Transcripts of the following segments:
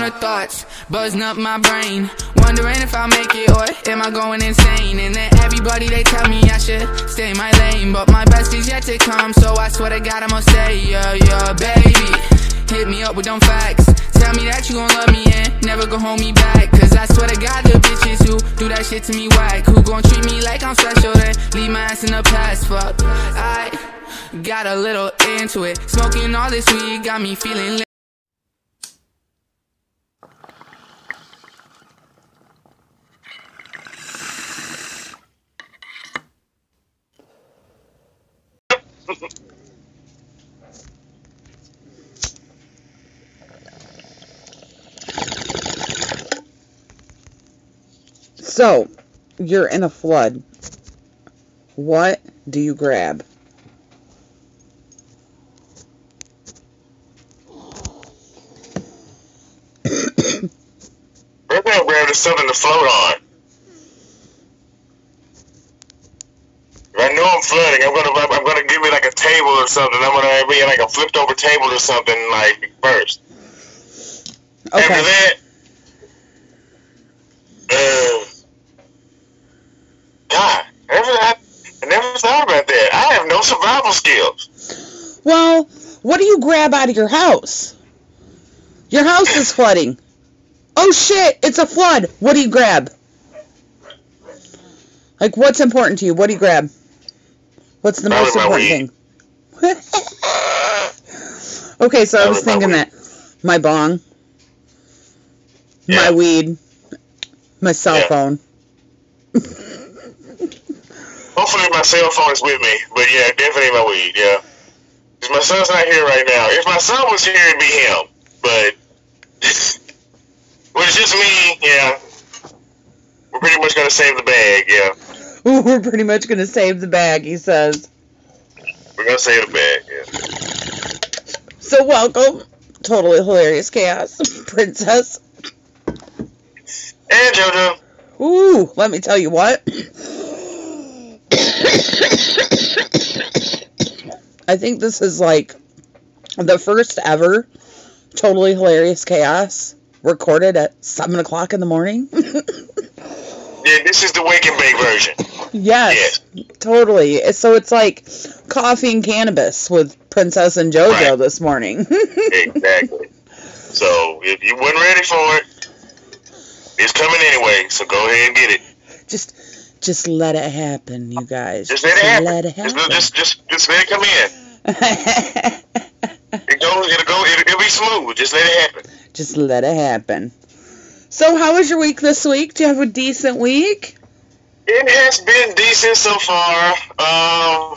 Stoner thoughts, buzzing up my brain. Wondering if I'll make it or am I going insane? And then everybody they tell me I should stay in my lane. But my best is yet to come, so I swear to God I'ma stay. Yeah, yeah, baby. Hit me up with them facts. Tell me that you gon' love me and never gon' hold me back. Cause I swear to God, the bitches who do that shit to me whack. Who gon' treat me like I'm special, then leave my ass in the past. Fuck, I got a little into it. Smoking all this weed got me feeling So, you're in a flood. What do you grab? First thing I grab something to float on. If I know I'm flooding, I'm gonna I'm gonna give me like a table or something. I'm gonna be like a flipped over table or something like first. Okay. After that, uh, God, I never, I, I never thought about that. I have no survival skills. Well, what do you grab out of your house? Your house is flooding. Oh shit, it's a flood. What do you grab? Like, what's important to you? What do you grab? What's the most important thing? okay, so I was thinking that my bong, my weed, my cell Yeah. phone. Hopefully my cell phone is with me, but yeah, definitely my weed. Yeah, my son's not here right now. If my son was here, it'd be him. But when it's just me, yeah, we're pretty much gonna save the bag. Yeah, we're pretty much gonna save the bag, he says. we're gonna save the bag. Yeah. So welcome, totally hilarious chaos, princess. And JoJo, Ooh, let me tell you what. I think this is like the first ever totally hilarious chaos recorded at seven o'clock in the morning. yeah, this is the wake and bake version. yes, totally. So it's like coffee and cannabis with Princess and JoJo Right. this morning. Exactly. so if you wasn't ready for it, it's coming anyway. So go ahead and get it. just, just let it happen, you guys. Just let it happen. Let it Just, happen. just, just, just let it come in. It go, it'll go, it'll, it'll be smooth. Just let it happen. Just let it happen. So, how was your week this week? Do you have a decent week? It has been decent so far. Um,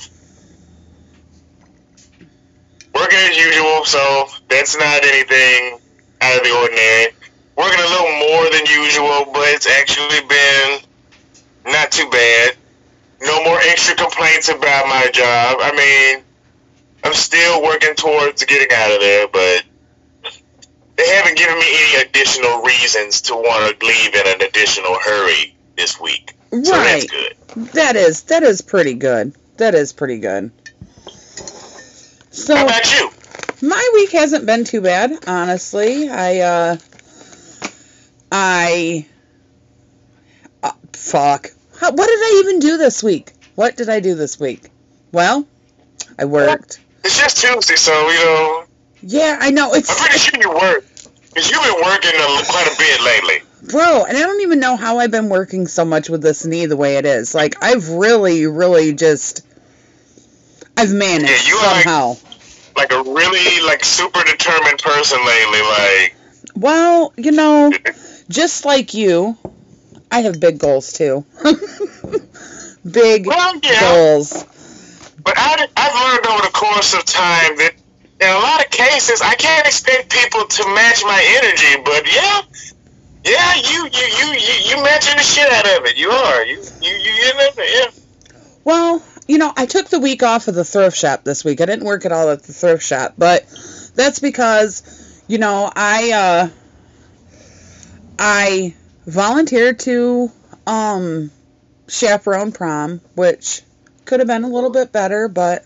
working as usual, so that's not anything out of the ordinary. Working a little more than usual, but it's actually been not too bad. No more extra complaints about my job. I mean, I'm still working towards getting out of there, but they haven't given me any additional reasons to want to leave in an additional hurry this week. So that's right. good. That is that is pretty good. That is pretty good. So How about you? my week hasn't been too bad, honestly. I uh I uh, fuck. How, what did I even do this week? What did I do this week? Well, I worked. It's just Tuesday, so you know. Yeah, I know It's. I'm pretty sure you work because you've been working a, quite a bit lately. bro, and I don't even know how I've been working so much with this knee the way it is. Like I've really, really just I've managed Yeah, you are like- somehow. Like a really like super determined person lately. Like Well, you know, just like you, I have big goals too. big well, yeah. goals. But I, I've learned over the course of time that in a lot of cases I can't expect people to match my energy. But yeah, yeah, you you you you, you matching the shit out of it. You are. You you you you know, yeah. Well, you know, I took the week off of the thrift shop this week. I didn't work at all at the thrift shop, but that's because, you know, I uh I volunteered to um chaperone prom, which could have been a little bit better, but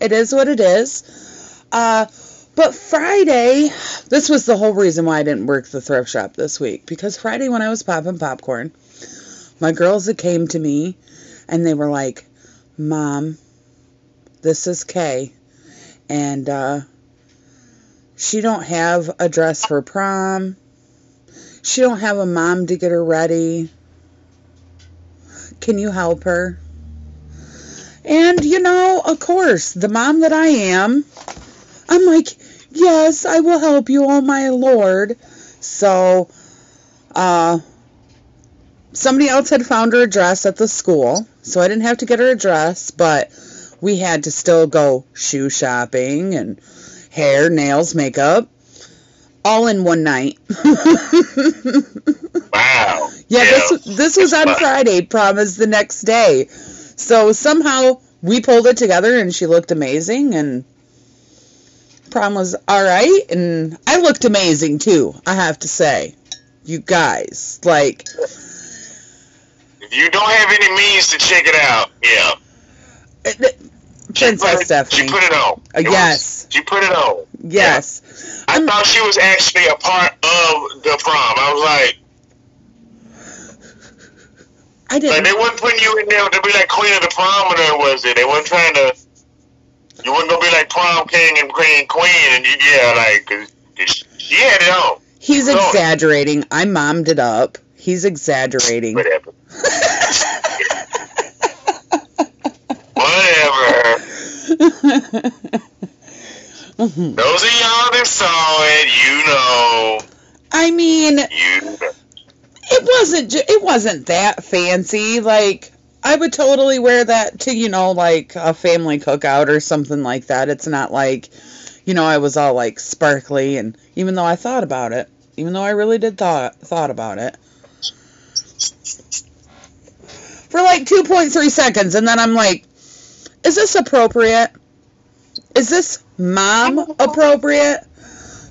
it is what it is. Uh But Friday, this was the whole reason why I didn't work the thrift shop this week. Because Friday, when I was popping popcorn, my girls came to me and they were like, Mom, this is Kay. And uh, she don't have a dress for prom. She don't have a mom to get her ready. Can you help her? And, you know, of course, the mom that I am, I'm like, yes, I will help you, oh my lord. So, uh, somebody else had found her address at the school, so I didn't have to get her address, but we had to still go shoe shopping and hair, nails, makeup, all in one night. Wow. Yeah, this this was on Friday. Prom is the next day. So somehow we pulled it together, and she looked amazing, and prom was all right, and I looked amazing too. I have to say, you guys, like, If you don't have any means to check it out, yeah. it- it- She Princess it- Stephanie. She put it on. Uh, It was- yes. she put it on. yes, I I'm- thought she was actually a part of the prom. I was like, I didn't. Like they wasn't putting you in there to be like queen of the prom, or was it? They weren't trying to. You wasn't gonna be like prom king and queen queen, and you yeah, like she had it on. He's No. exaggerating. I mommed it up. He's exaggerating. Whatever. Whatever. Those of y'all that saw it, you know, I mean, you know. it wasn't ju- it wasn't that fancy like i would totally wear that to you know like a family cookout or something like that. It's not like you know i was all like sparkly and even though i thought about it even though i really did thought thought about it. For like 2.3 seconds and then i'm like is this appropriate? Is this mom appropriate?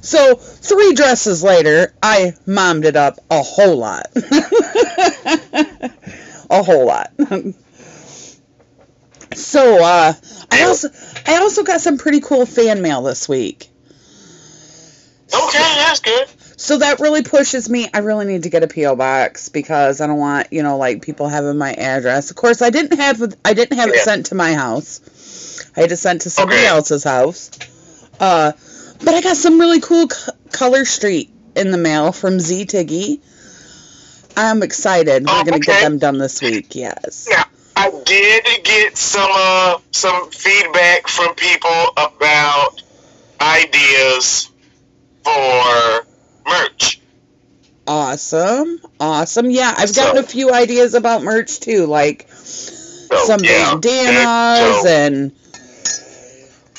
So three dresses later, I mommed it up a whole lot. a whole lot. so uh, I also I also got some pretty cool fan mail this week. Okay, that's good. So that really pushes me. I really need to get a PO box because I don't want you know like people having my address. Of course, I didn't have I didn't have it sent to my house. I had it sent to somebody Okay. else's house. Uh, but I got some really cool c- Color Street in the mail from Z Tiggy. I'm excited. We're Oh, gonna get them done this week. Yes. Now, I did get some uh, some feedback from people about ideas for merch. Awesome. Awesome. Yeah, I've gotten So- a few ideas about merch too, like So, some yeah, bandanas so, and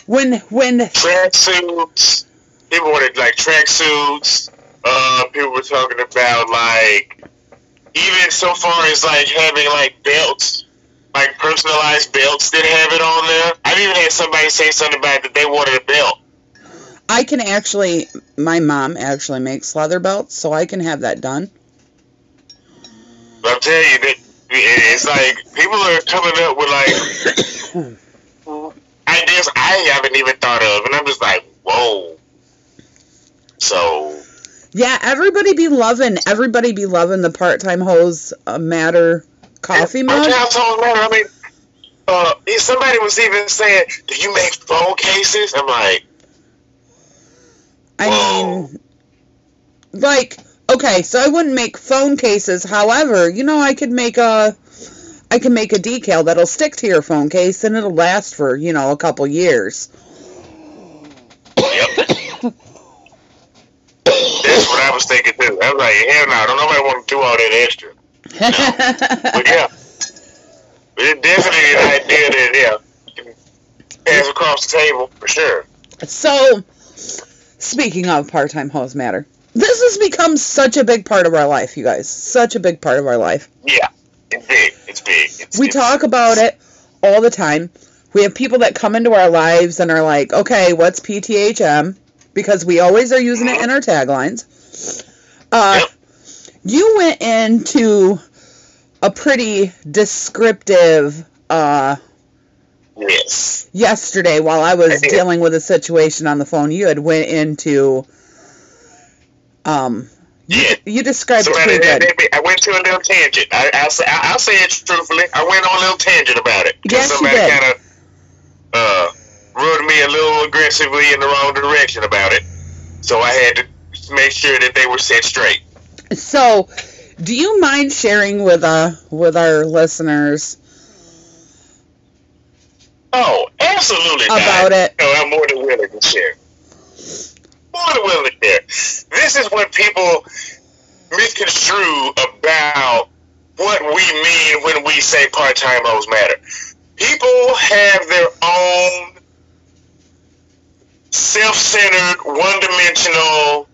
when when tracksuits. People wanted like tracksuits. Uh, people were talking about like even so far as like having like belts, like personalized belts that have it on there. I've even had somebody say something about that they wanted a belt. I can actually my mom actually makes leather belts, so I can have that done. But I'm telling you that it's like people are coming up with like ideas I haven't even thought of, and I'm just like, whoa. So Yeah, everybody be loving everybody be loving the part-time hoes uh, matter coffee mug. me, I mean, uh, somebody was even saying, "Do you make phone cases?" I'm like, I mean like okay, so I wouldn't make phone cases. However, you know I could make a I can make a decal that'll stick to your phone case and it'll last for, you know, a couple years. "Yep." That's what I was thinking too. I was like, "Hell no, don't nobody want to do all that extra." But yeah, it's definitely an idea that yeah, can pass across the table for sure. So, speaking of part-time hoes matter, this has become such a big part of our life, you guys. Such a big part of our life. Yeah, it's big. It's big. It's, We it's, talk about it all the time. We have people that come into our lives and are like, okay, what's PTHM? Because we always are using it in our taglines. Uh, Yep. You went into a pretty descriptive uh, Yes. Yesterday, while I was I dealing with a situation on the phone, you had went into. Um, Yeah. you described it pretty they- good. I went to a little tangent. I, I'll, say, I- I'll say it truthfully. I went on a little tangent about it. Yes, you somebody did. kind of uh, rubbed me a little aggressively in the wrong direction about it. So I had to make sure that they were set straight. So, do you mind sharing with uh with our listeners Oh, absolutely About not. it. No, I'm more than willing to share. More than willing to share. This is what people misconstrue about what we mean when we say part-time hoes matter. People have their own self-centered, one-dimensional,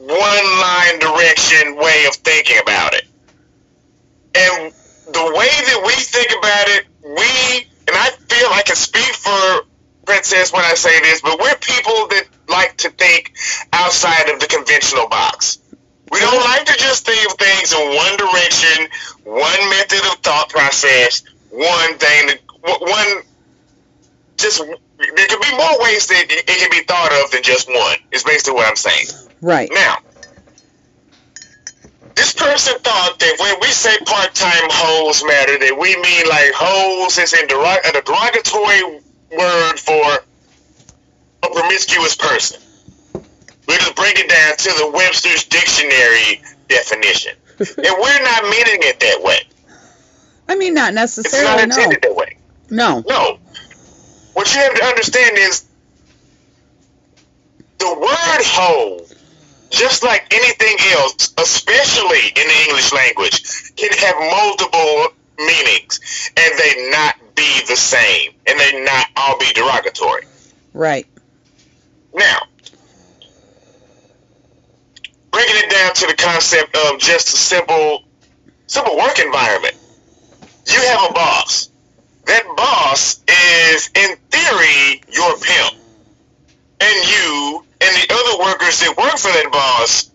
one-line direction way of thinking about it. And the way that we think about it, we, and I feel I can speak for Princess when I say this, but we're people that like to think outside of the conventional box. We don't like to just think of things in one direction, one method of thought process, one thing, one, just, there could be more ways that it can be thought of than just one, is basically what I'm saying. Right? Now, this person thought that when we say part-time hoes matter, that we mean like hoes is in derog- a derogatory word for a promiscuous person. We just break it down to the Webster's dictionary definition, and we're not meaning it that way. I mean, not necessarily. It's not necessarily. No, intended that way. no. No. What you have to understand is the word hoe, just like anything else, especially in the English language, can have multiple meanings and they not be the same and they not all be derogatory. Right. Now, breaking it down to the concept of just a simple, simple work environment. You have a boss. That boss is, in theory, your pimp. And you and the other workers that work for that boss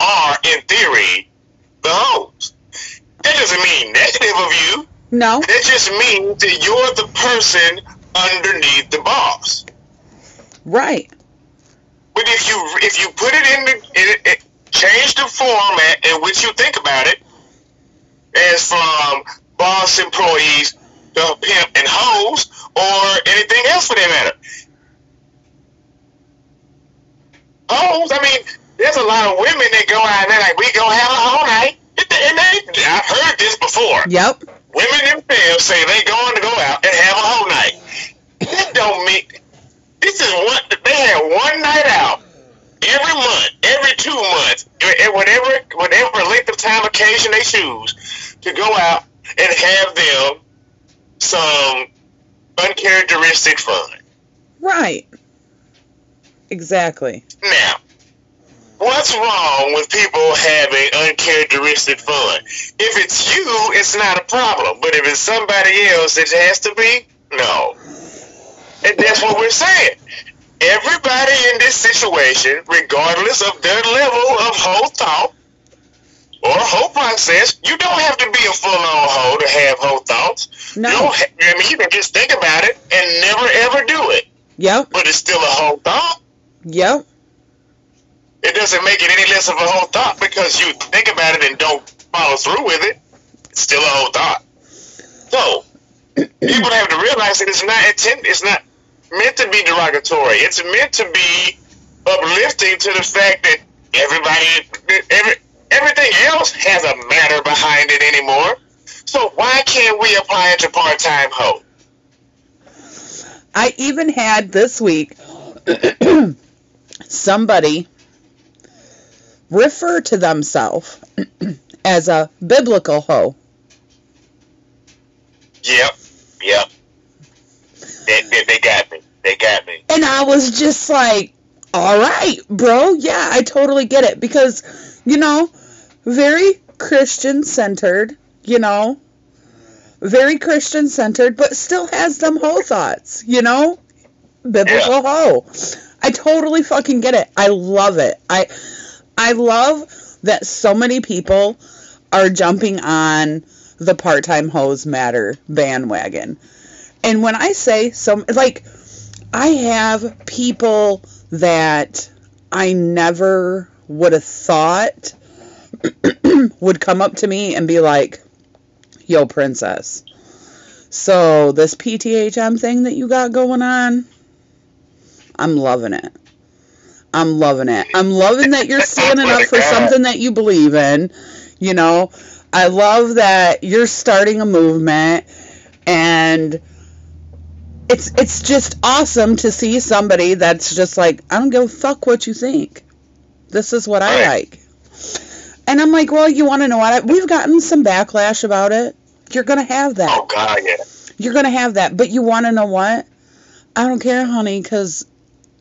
are, in theory, the hoes. That doesn't mean negative of you. No. That just means that you're the person underneath the boss. Right. But if you if you put it in the it, it, change the format in which you think about it, as from boss employees to pimp and hoes or anything else for that matter. Hoes, I mean, there's a lot of women that go out and they're like, we gonna have a whole night. And they, I've heard this before. Yep. Women themselves say they going to go out and have a whole night. That don't mean this is one. They have one night out every month, every two months, whatever whatever length of time occasion they choose to go out and have them some uncharacteristic fun. Right. Exactly. Now, what's wrong with people having uncharacteristic fun? If it's you, it's not a problem. But if it's somebody else, it has to be? No. And that's what we're saying. Everybody in this situation, regardless of their level of whole thought or whole process, you don't have to be a full on hoe to have whole thoughts. No. You don't ha- I mean, you can just think about it and never ever do it. Yep. But it's still a whole thought Yep. it doesn't make it any less of a whole thought because you think about it and don't follow through with it. It's still a whole thought. So people have to realize that it's not intended. It's not meant to be derogatory. It's meant to be uplifting to the fact that everybody, every, everything else has a matter behind it anymore. So why can't we apply it to part-time hoe? I even had this week somebody refer to themselves as a biblical hoe. Yep, yep. They, they, they got me. They got me. And I was just like, all right, bro. Yeah, I totally get it. Because, you know, very Christian centered, you know, very Christian centered, but still has them hoe thoughts, you know? Biblical hoe. I totally fucking get it. I love it. I I love that so many people are jumping on the part-time hoes matter bandwagon. And when I say some like, I have people that I never would have thought would come up to me and be like, yo, princess. So this PTHM thing that you got going on, I'm loving it. I'm loving it. I'm loving that you're standing up for something that you believe in. You know, I love that you're starting a movement and it's it's just awesome to see somebody that's just like, I don't give a fuck what you think. This is what I like. And I'm like, well, you want to know what? We've gotten some backlash about it. You're going to have that. Oh, God, yeah. You're going to have that. But you want to know what? I don't care, honey, because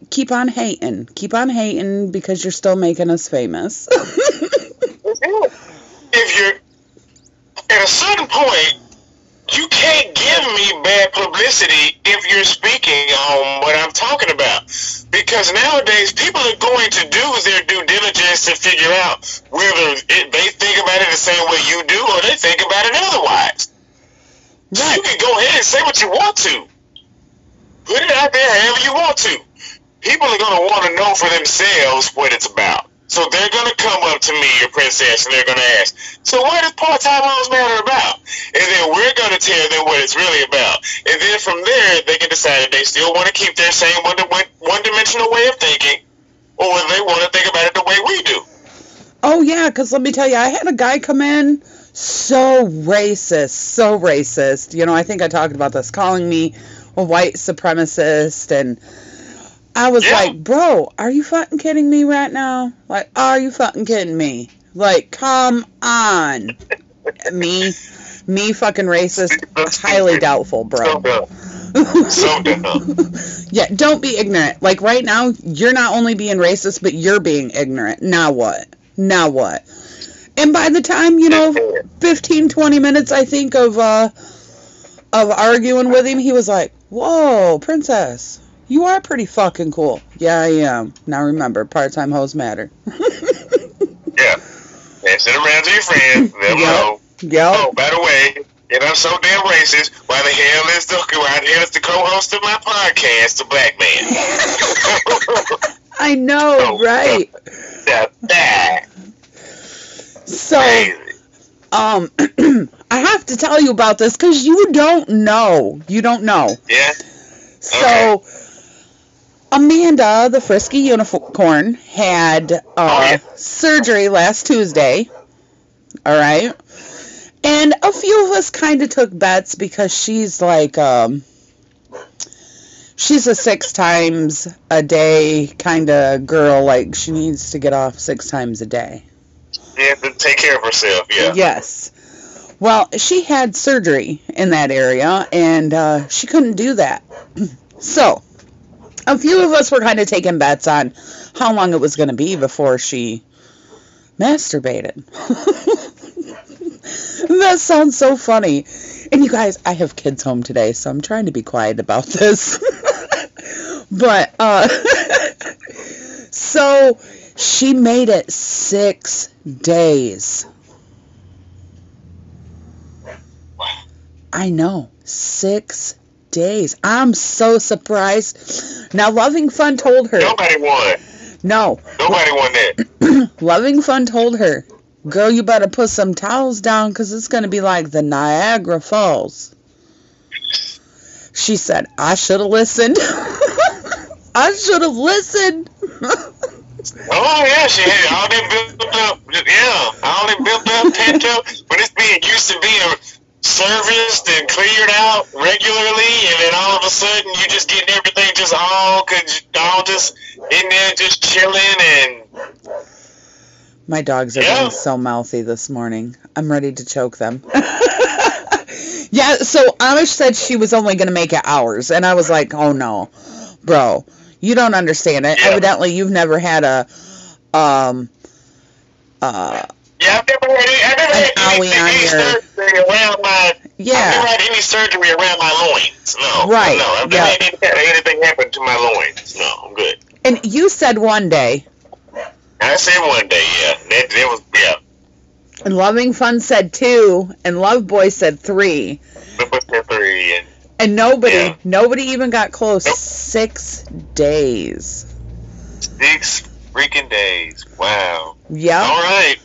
keep on hating. Keep on hating because you're still making us famous. if you're at a certain point, you can't give me bad publicity if you're speaking on what I'm talking about. Because nowadays, people are going to do their due diligence to figure out whether it, they think about it the same way you do or they think about it otherwise. Right. You can go ahead and say what you want to. Put it out there however you want to. People are going to want to know for themselves what it's about. So they're going to come up to me, your princess, and they're going to ask, so what is part-time hoes matter about? And then we're going to tell them what it's really about. And then from there, they can decide if they still want to keep their same one, one-dimensional way of thinking, or whether they want to think about it the way we do. Oh, yeah, because let me tell you, I had a guy come in so racist, so racist. You know, I think I talked about this, calling me a white supremacist and I was yeah. like, bro, are you fucking kidding me right now? Like, are you fucking kidding me? Like, come on. me, me fucking racist, highly doubtful, bro. So dumb. yeah, don't be ignorant. Like, right now, you're not only being racist, but you're being ignorant. Now what? Now what? And by the time, you know, 15, 20 minutes, I think, of, uh, of arguing with him, he was like, whoa, princess you are pretty fucking cool. Yeah, I am. Now remember, part-time hoes matter. yeah. And send around to your friends. Let them yep. know. Yep. Oh, by the way, and I'm so damn racist. Why the hell is the why the hell is the co-host of my podcast a black man? I know, oh, right? That, so, um, I have to tell you about this because you don't know. You don't know. Yeah. So. Okay Amanda, the frisky unicorn, had uh, oh, yeah. surgery last Tuesday. All right. And a few of us kind of took bets because she's like, um, she's a six times a day kind of girl. Like, she needs to get off six times a day. Yeah, to take care of herself, yeah. Yes. Well, she had surgery in that area, and uh, she couldn't do that. so, a few of us were kind of taking bets on how long it was going to be before she masturbated. that sounds so funny. And you guys, I have kids home today, so I'm trying to be quiet about this. but, uh, so she made it six days. I know, six days. I'm so surprised. Now, Loving Fun told her. Nobody won. No. Nobody won that. Loving Fun told her, girl, you better put some towels down because it's going to be like the Niagara Falls. She said, I should have listened. I should have listened. oh, yeah, she had all that built up. Yeah, all that built up, pent up. When it's being used to being serviced and cleared out regularly, and then all of a sudden you just getting everything just all all just in there just chilling and. My dogs are yeah. being so mouthy this morning. I'm ready to choke them. yeah, so Amish said she was only going to make it hours, and I was like, oh no, bro, you don't understand it. Yeah. Evidently, you've never had a um uh yeah, I've never had any, I've never had any, any surgery around my. Yeah. I've never had any surgery around my loins. No. Right. No, I've never had anything happen to my loins. No, I'm good. And you said one day. I said one day, yeah. That, that was, yeah. And Loving Fun said two, and Love Boy said three. Three. And And nobody, Yeah. nobody even got close. Nope. Six days. six freaking days. Wow. Yep. All right.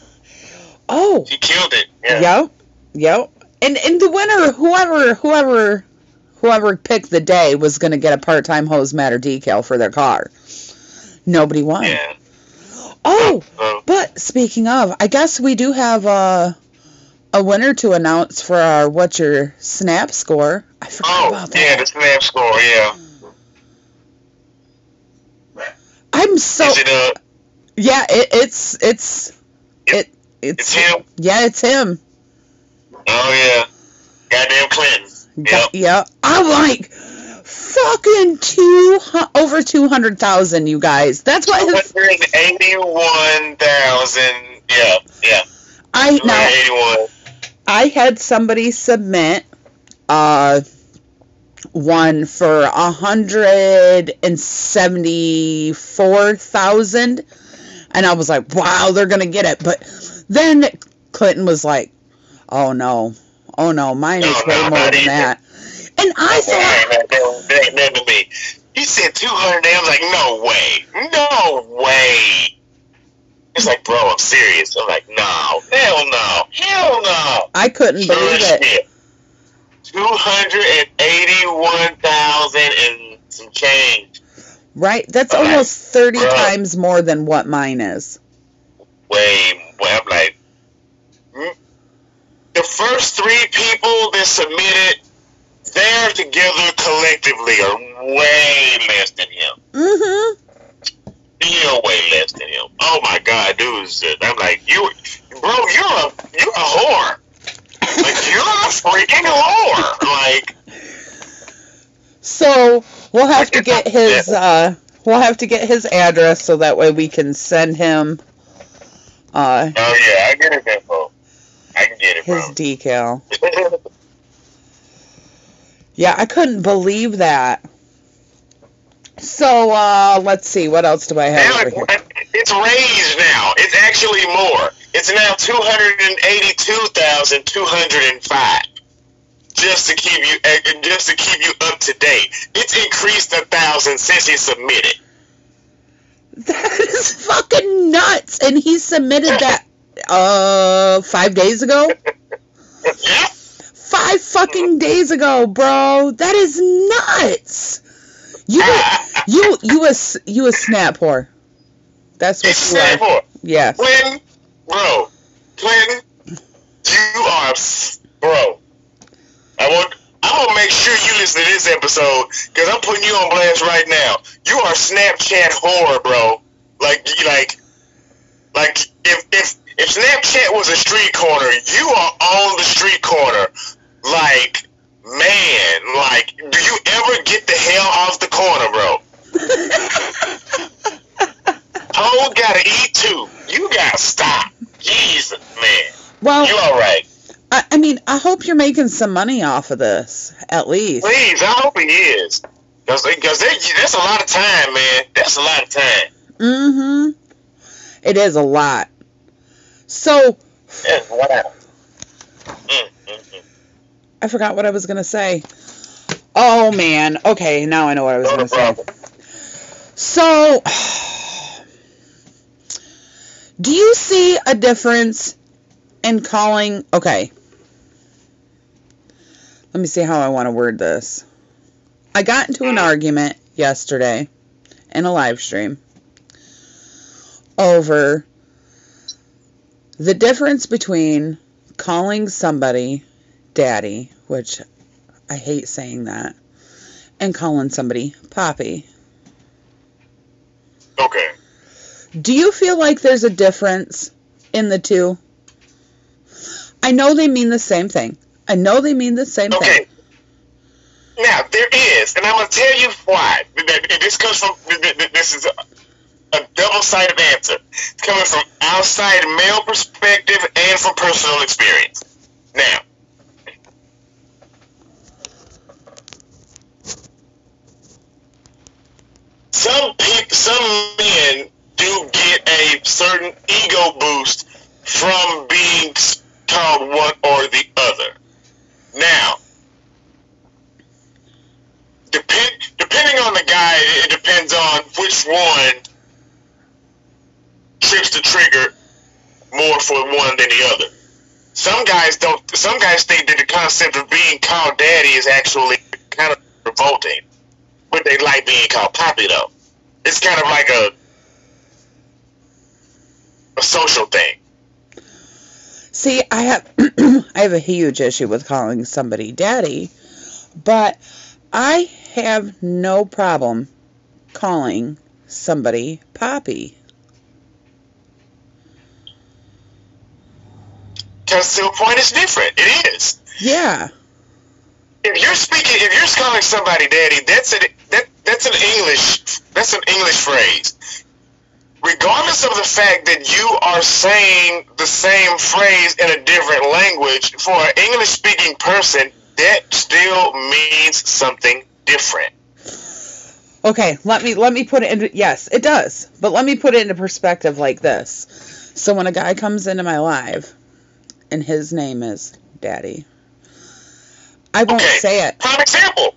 Oh, She killed it. Yeah. yep, yep. And and the winner, whoever, whoever, whoever picked the day was gonna get a part-time hoes matter decal for their car. Nobody won. Yeah. Oh, but speaking of, I guess we do have a a winner to announce for our what's your snap score. I forgot oh, about yeah, that. the snap score. Yeah. I'm so it uh? yeah. It, it's it's it it's, It's him. Yeah, it's him. Oh yeah. Goddamn Clinton. Yep. Yeah, I'm like fucking two over two hundred thousand. You guys, that's what his, Hundred eighty-one thousand. Yeah. Yeah. I now. I had somebody submit uh one for a hundred and seventy four thousand and I was like, wow, they're gonna get it. But then Clinton was like, oh no, oh no, mine is way no, more than that. And I thought, That, that, that to me. He said 200. I was like, no way. No way. It's like, bro, I'm serious. I'm like, no. Hell no. Hell no. I couldn't believe it. Bullshit. 281,000 and some change. Right? That's Okay. almost thirty Bruh. times more than what mine is. Way, way. I'm like, the first three people that submitted, they're together collectively are way less than him. Mm-hmm. Still way less than him. Oh my god, dude! I'm like, you, bro, you're a you're a whore. Like you're a freaking whore. Like So we'll have to get his uh we'll have to get his address so that way we can send him uh Oh yeah, I get his info. I can get it, his bro. decal. Yeah, I couldn't believe that. So uh let's see, what else do I now have over here? it's raised now. It's actually more. It's now two hundred and eighty-two thousand two hundred and five. Just to keep you, eh, just to keep you up to date. It's increased a thousand since he submitted. That is fucking nuts. And he submitted that uh five days ago? Yeah. Five fucking days ago, bro. That is nuts. You you you a you a snap whore. That's It's what you are. Yes. Clinton, bro, Clinton, you are, bro. I want. I'm gonna make sure you listen to this episode because I'm putting you on blast right now. You are Snapchat whore, bro. Like, you like, like if if if Snapchat was a street corner, you are on the street corner. Like, man, like, do you ever get the hell off the corner, bro? Ho gotta eat too. You gotta stop. Jesus, man. well, You all right? I, I mean, I hope you're making some money off of this, at least. Please, I hope he is. Cause, cause that- that's a lot of time, man. That's a lot of time. Mm-hmm. It is a lot. So, That's wow. Mm, mm, mm. I forgot what I was gonna say. Oh man. Okay, now I know what I was gonna say. So, do you see a difference in calling? Okay. Let me see how I want to word this. I got into an argument yesterday in a live stream over the difference between calling somebody daddy, which I hate saying that, and calling somebody poppy. Okay. Do you feel like there's a difference in the two? I know they mean the same thing. I know they mean the same thing. Okay. Now there is, and I'm gonna tell you why. Th- th- This comes from. th- th- th- This is a, a double-sided answer. It's coming from outside male perspective and from personal experience. Now, some people, some men do get a certain ego boost from being called one or the other. Now, depend, depending on the guy, it depends on which one trips the trigger more for one than the other. Some guys don't. Some guys think that the concept of being called daddy is actually kind of revolting, but they like being called poppy though. It's kind of like a a social thing. See, I have I have a huge issue with calling somebody daddy, but I have no problem calling somebody poppy. Because the point is different. It is. Yeah. If you're speaking, if you're calling somebody daddy, that's an that that's an English that's an English phrase. Regardless of the fact that you are saying the same phrase in a different language, for an English speaking person, that still means something different. Okay, let me let me put it into yes, it does. But let me put it into perspective like this. So when a guy comes into my live and his name is Daddy, I won't Okay. say it. Prime example.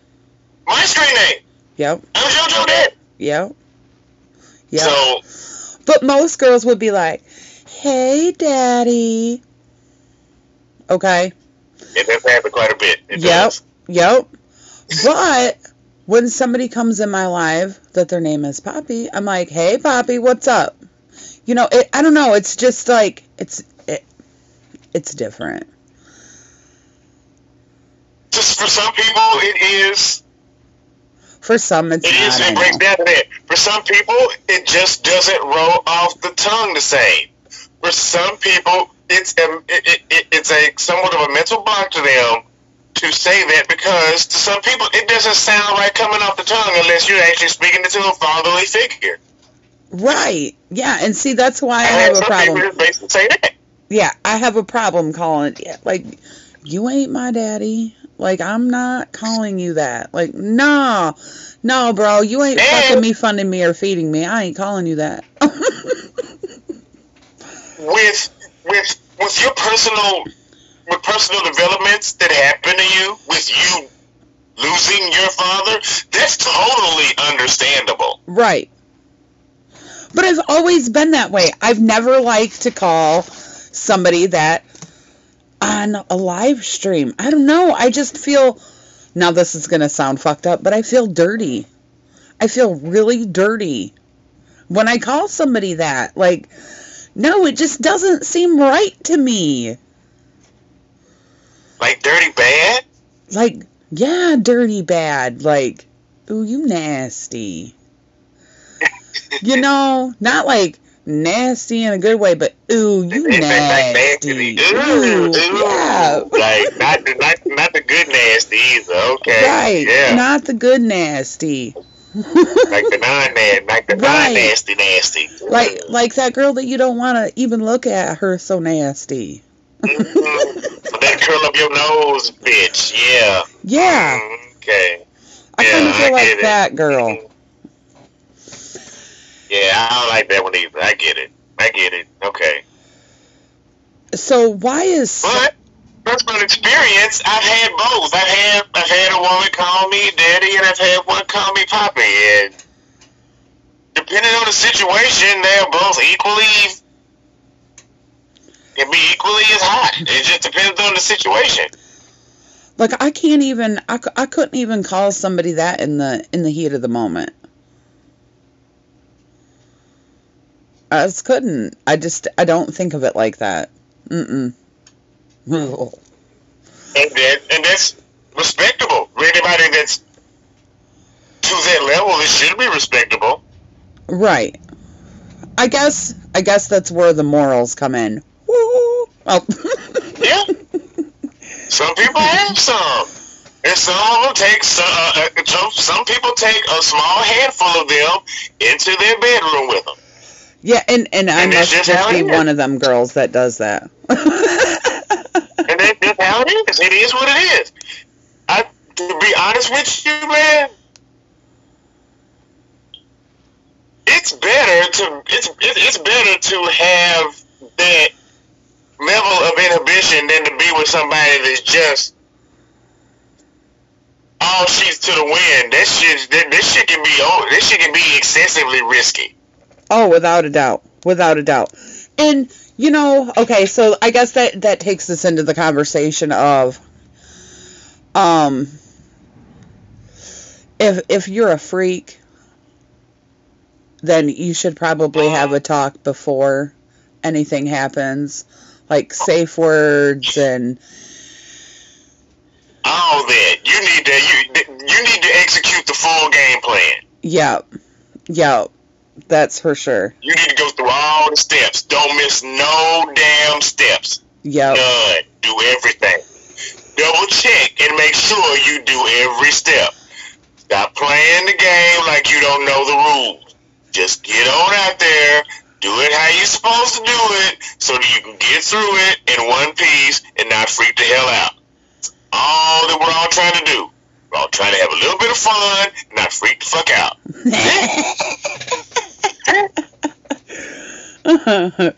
My screen name. Yep, I'm JoJo Dad. yep, yep. So But most girls would be like, "Hey, Daddy." Okay. it does happen quite a bit. It Yep. does. Yep. But when somebody comes in my life that their name is Poppy, I'm like, "Hey, Poppy, what's up?" You know, it, I don't know. It's just like it's it, it's different. Just for some people, it is For some, it's It is. not. I It down that. For some people, it just doesn't roll off the tongue the same. For some people, it's a, it, it, it- it's a somewhat of a mental block to them to say that because to some people it doesn't sound right coming off the tongue unless you're actually speaking to a fatherly figure. Right. Yeah. And see, that's why I And have a problem. say that. Yeah, I have a problem calling it. Like, you ain't my daddy. Like, I'm not calling you that. Like, no, no, bro, you ain't And- fucking me, funding me, or feeding me. I ain't calling you that. with with with your personal with personal developments that happen to you with you losing your father that's totally understandable right. But I've always been that way. I've never liked to call somebody that on a live stream. I don't know. I just feel. Now, this is going to sound fucked up, but I feel dirty. I feel really dirty when I call somebody that. Like, no, it just doesn't seem right to me. like dirty bad Like, yeah, dirty bad. Like, ooh, you nasty. you know, not like nasty in a good way, but ooh, you It's like nasty. nasty. Ooh, Ooh, ooh. yeah. like not the not, not the good nasty either okay Right, yeah not the good nasty. like the non like the Right. non nasty nasty like like that girl that you don't want to even look at her so nasty. Mhm. that curl up your nose bitch yeah Yeah, Mm, okay I Yeah, kind of feel like it. that girl. Yeah I don't like that one either I get it I get it okay So why is But personal experience, I've had both. I've had I've had a woman call me daddy, and I've had one call me poppy. And depending on the situation, they're both equally can be equally as hot. It just depends on the situation. like I can't even I, I couldn't even call somebody that in the in the heat of the moment. I just couldn't. I just I don't think of it like that. Mm mm. And that, and that's respectable. Anybody that's to that level, it should be respectable. Right. I guess I guess that's where the morals come in. Woo. Oh. Yeah. Some people have some. And some of them take some, uh, uh, some, some people take a small handful of them into their bedroom with them. Yeah, and and I And that's must just be one of them girls that does that. And that's just how it is. It is what it is. I, to be honest with you, man, it's better to it's it- it's better to have that level of inhibition than to be with somebody that's just all sheets to the wind. That shit, that, this shit can be, oh, this shit can be excessively risky. Oh, without a doubt. Without a doubt. And, you know, okay, so I guess that, that takes us into the conversation of, um, if, if you're a freak, then you should probably have a talk before anything happens. Like safe words and all that. You need to you you need to execute the full game plan. Yep. Yep. That's for sure. You need to go through all the steps. Don't miss no damn steps. Yeah. None. Do everything. Double check and make sure you do every step. Stop playing the game like you don't know the rules. Just get on out there, do it how you're supposed to do it, so that you can get through it in one piece and not freak the hell out. All that we're all trying to do. We're all trying to have a little bit of fun, and not freak the fuck out.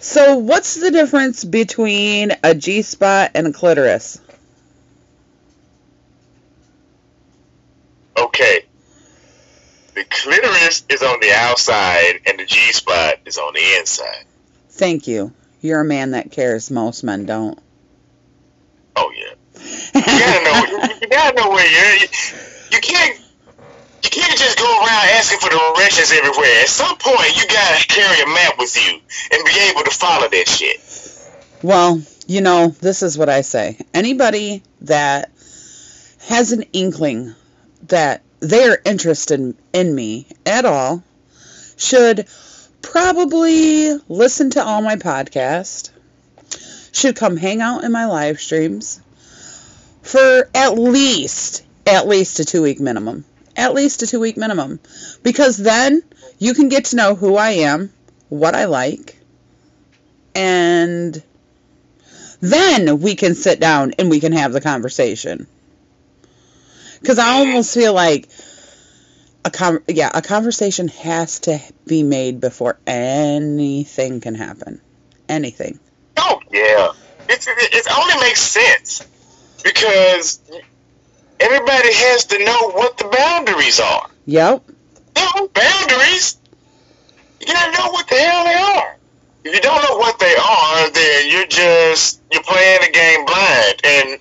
so, what's the difference between a G spot and a clitoris? Okay. The clitoris is on the outside and the G spot is on the inside. Thank you. You're a man that cares. Most men don't. Oh yeah. You gotta know. you gotta know where you're. You, you can't. You can't just go around asking for directions everywhere. At some point, you gotta carry a map with you and be able to follow that shit. Well, you know, this is what I say. Anybody that has an inkling that they're interested in me at all should probably listen to all my podcasts, should come hang out in my live streams for at least, at least a two week minimum. At least a two week minimum. Because then you can get to know who I am, what I like, and then we can sit down and we can have the conversation. Because I almost feel like a con- yeah, a conversation has to be made before anything can happen. Anything. Oh yeah, it it only makes sense because everybody has to know what the boundaries are. Yep. No boundaries. You gotta know what the hell they are. If you don't know what they are, then you're just you're playing the game blind and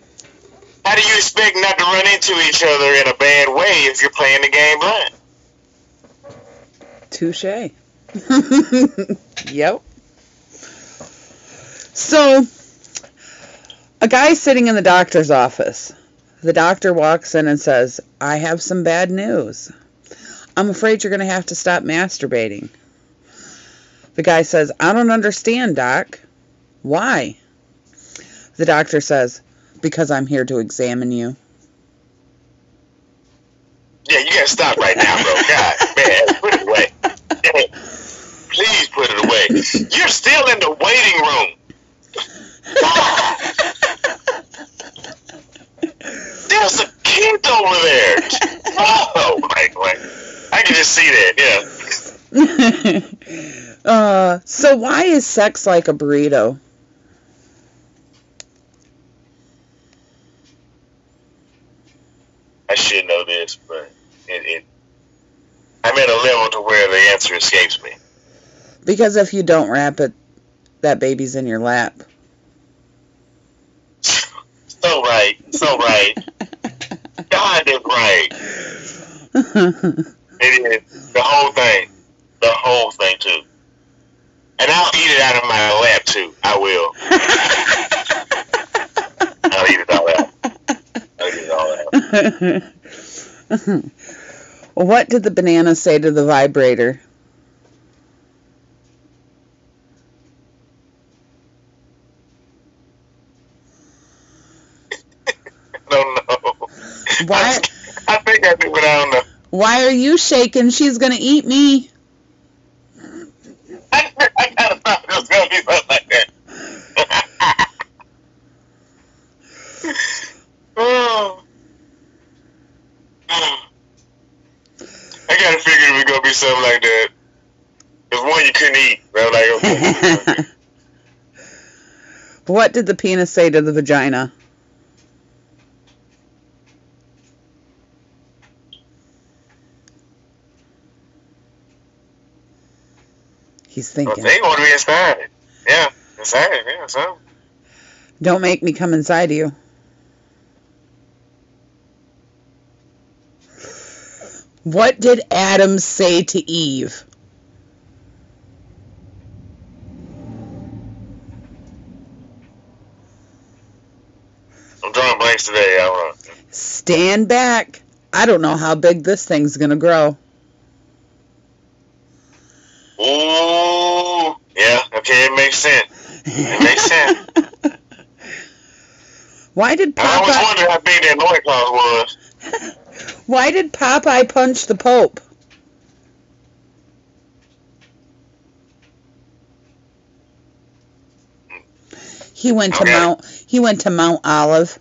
how do you expect not to run into each other in a bad way if you're playing the game blind? Touche. yep. So, a guy sitting in the doctor's office. The doctor walks in and says, I have some bad news. I'm afraid you're going to have to stop masturbating. The guy says, I don't understand, Doc. Why? The doctor says, because I'm here to examine you. Yeah, you gotta stop right now, bro. God, man, put it away. Please put it away. You're still in the waiting room. There's a kid over there. Oh, my God. I can just see that, yeah. uh, so why is sex like a burrito? I should know this, but it, it I'm at a level to where the answer escapes me. Because if you don't wrap it, that baby's in your lap. So right, so right. God is right. it is the whole thing, the whole thing too. And I'll eat it out of my lap too. I will. I'll eat it all out. what did the banana say to the vibrator? I don't know. Why? I, I think I do, but I don't know. Why are you shaking? She's gonna eat me. I, thought it was gonna be something like that. oh. I of figured it was gonna be something like that. There's one you couldn't eat. I was like, okay. What did the penis say to the vagina? He's Well, thinking. they want to be inside. Yeah, inside. Yeah, so. Don't make me come inside you. What did Adam say to Eve? I'm drawing blanks today. I don't know. Stand back. I don't know how big this thing's going to grow. Ooh. Yeah. Okay. It makes sense. It makes sense. Why did I always Popeye wondered how big that loincloth was. Why did Popeye punch the Pope? He went to Mount he went to Mount Olive.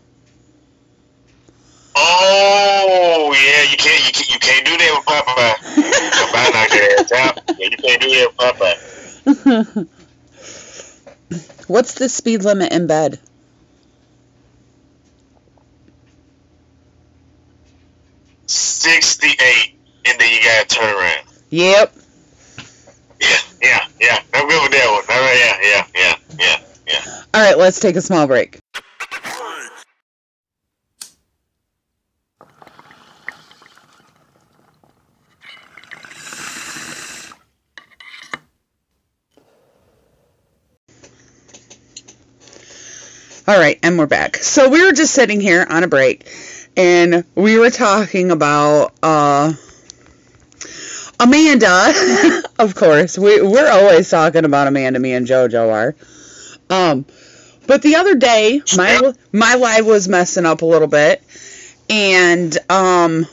Oh yeah, you can't you can't, you can't do that with Popeye. Popeye knocked your ass out. Yeah, you can't do that with Popeye. What's the speed limit in bed? Sixty-eight, and then you gotta turn around. Yep. Yeah, yeah, yeah. I'm good with that one. All right, yeah, yeah, yeah, yeah, yeah. All right, let's take a small break. All right, and we're back. So we were just sitting here on a break, and we were talking about uh, Amanda. of course, we we're always talking about Amanda. Me and JoJo are. Um, but the other day, my my live was messing up a little bit, and um,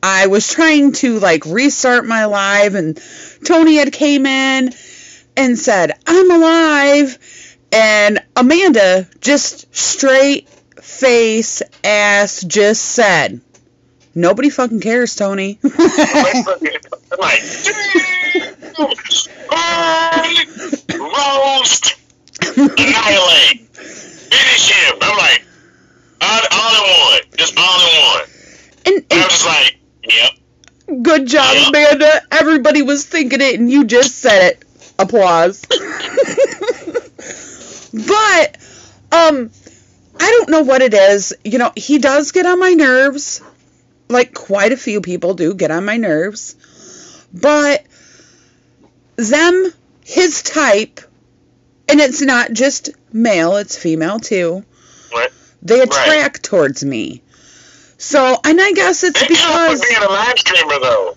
I was trying to like restart my live, and Tony had came in and said, "I'm alive," and Amanda just straight face ass just said, "Nobody fucking cares, Tony." I'm like, roast, annihilate, finish him. I'm like, all, all in one, just all in one. and, And and I'm just like, yep. Good job, Yeah. Amanda. Everybody was thinking it, and you just said it. Applause. but, um, I don't know what it is. You know, he does get on my nerves. Like, quite a few people do get on my nerves. But, them, his type, and it's not just male, it's female too, What? they attract towards me. So, and I guess it's It because. being a live streamer, though.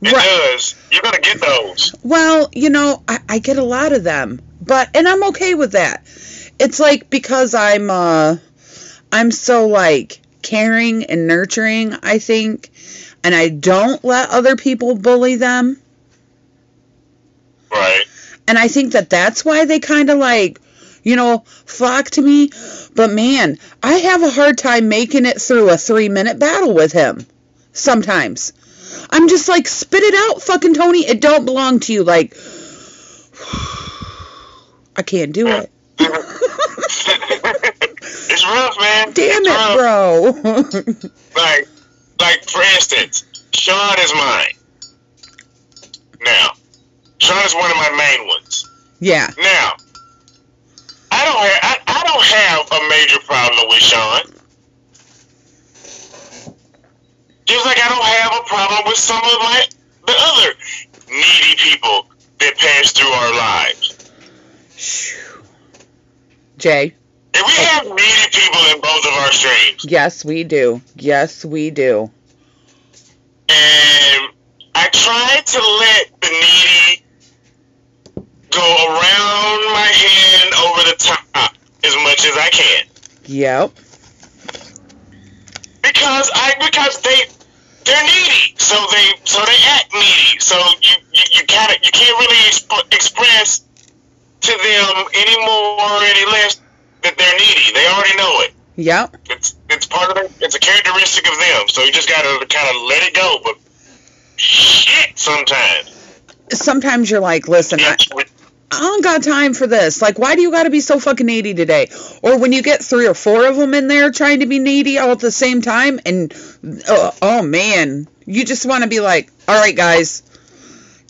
It Right. does. You're gonna get those. Well, you know, I, I get a lot of them, but and I'm okay with that. It's like because I'm uh I'm so like caring and nurturing, I think, and I don't let other people bully them, Right. and I think that that's why they kind of like you know, flock to me. But man, I have a hard time making it through a three minute battle with him. Sometimes. I'm just like, spit it out, fucking Tony. It don't belong to you. Like, I can't do it. it's rough, man. Damn it's it, rough. bro. Like, like for instance, Sean is mine. Now, Sean is one of my main ones. yeah. Now, I don't have I, I don't have a major problem with Sean. Just like I don't have a problem with some of my the other needy people that pass through our lives. Jay, And we have needy people in both of our streams. yes, we do. Yes, we do. And I try to let the needy go around my hand over the top as much as I can. Yep. Because I because they they're needy, so they so they act needy. So you you, you kind of you can't really exp- express to them any more or any less that they're needy. They already know it. Yep. It's it's part of their, it's a characteristic of them. So you just gotta kind of let it go. But shit, sometimes Sometimes you're like, listen, I, I don't got time for this. Like, why do you got to be so fucking needy today? Or when you get three or four of them in there trying to be needy all at the same time, and uh, oh man, you just want to be like, all right, guys,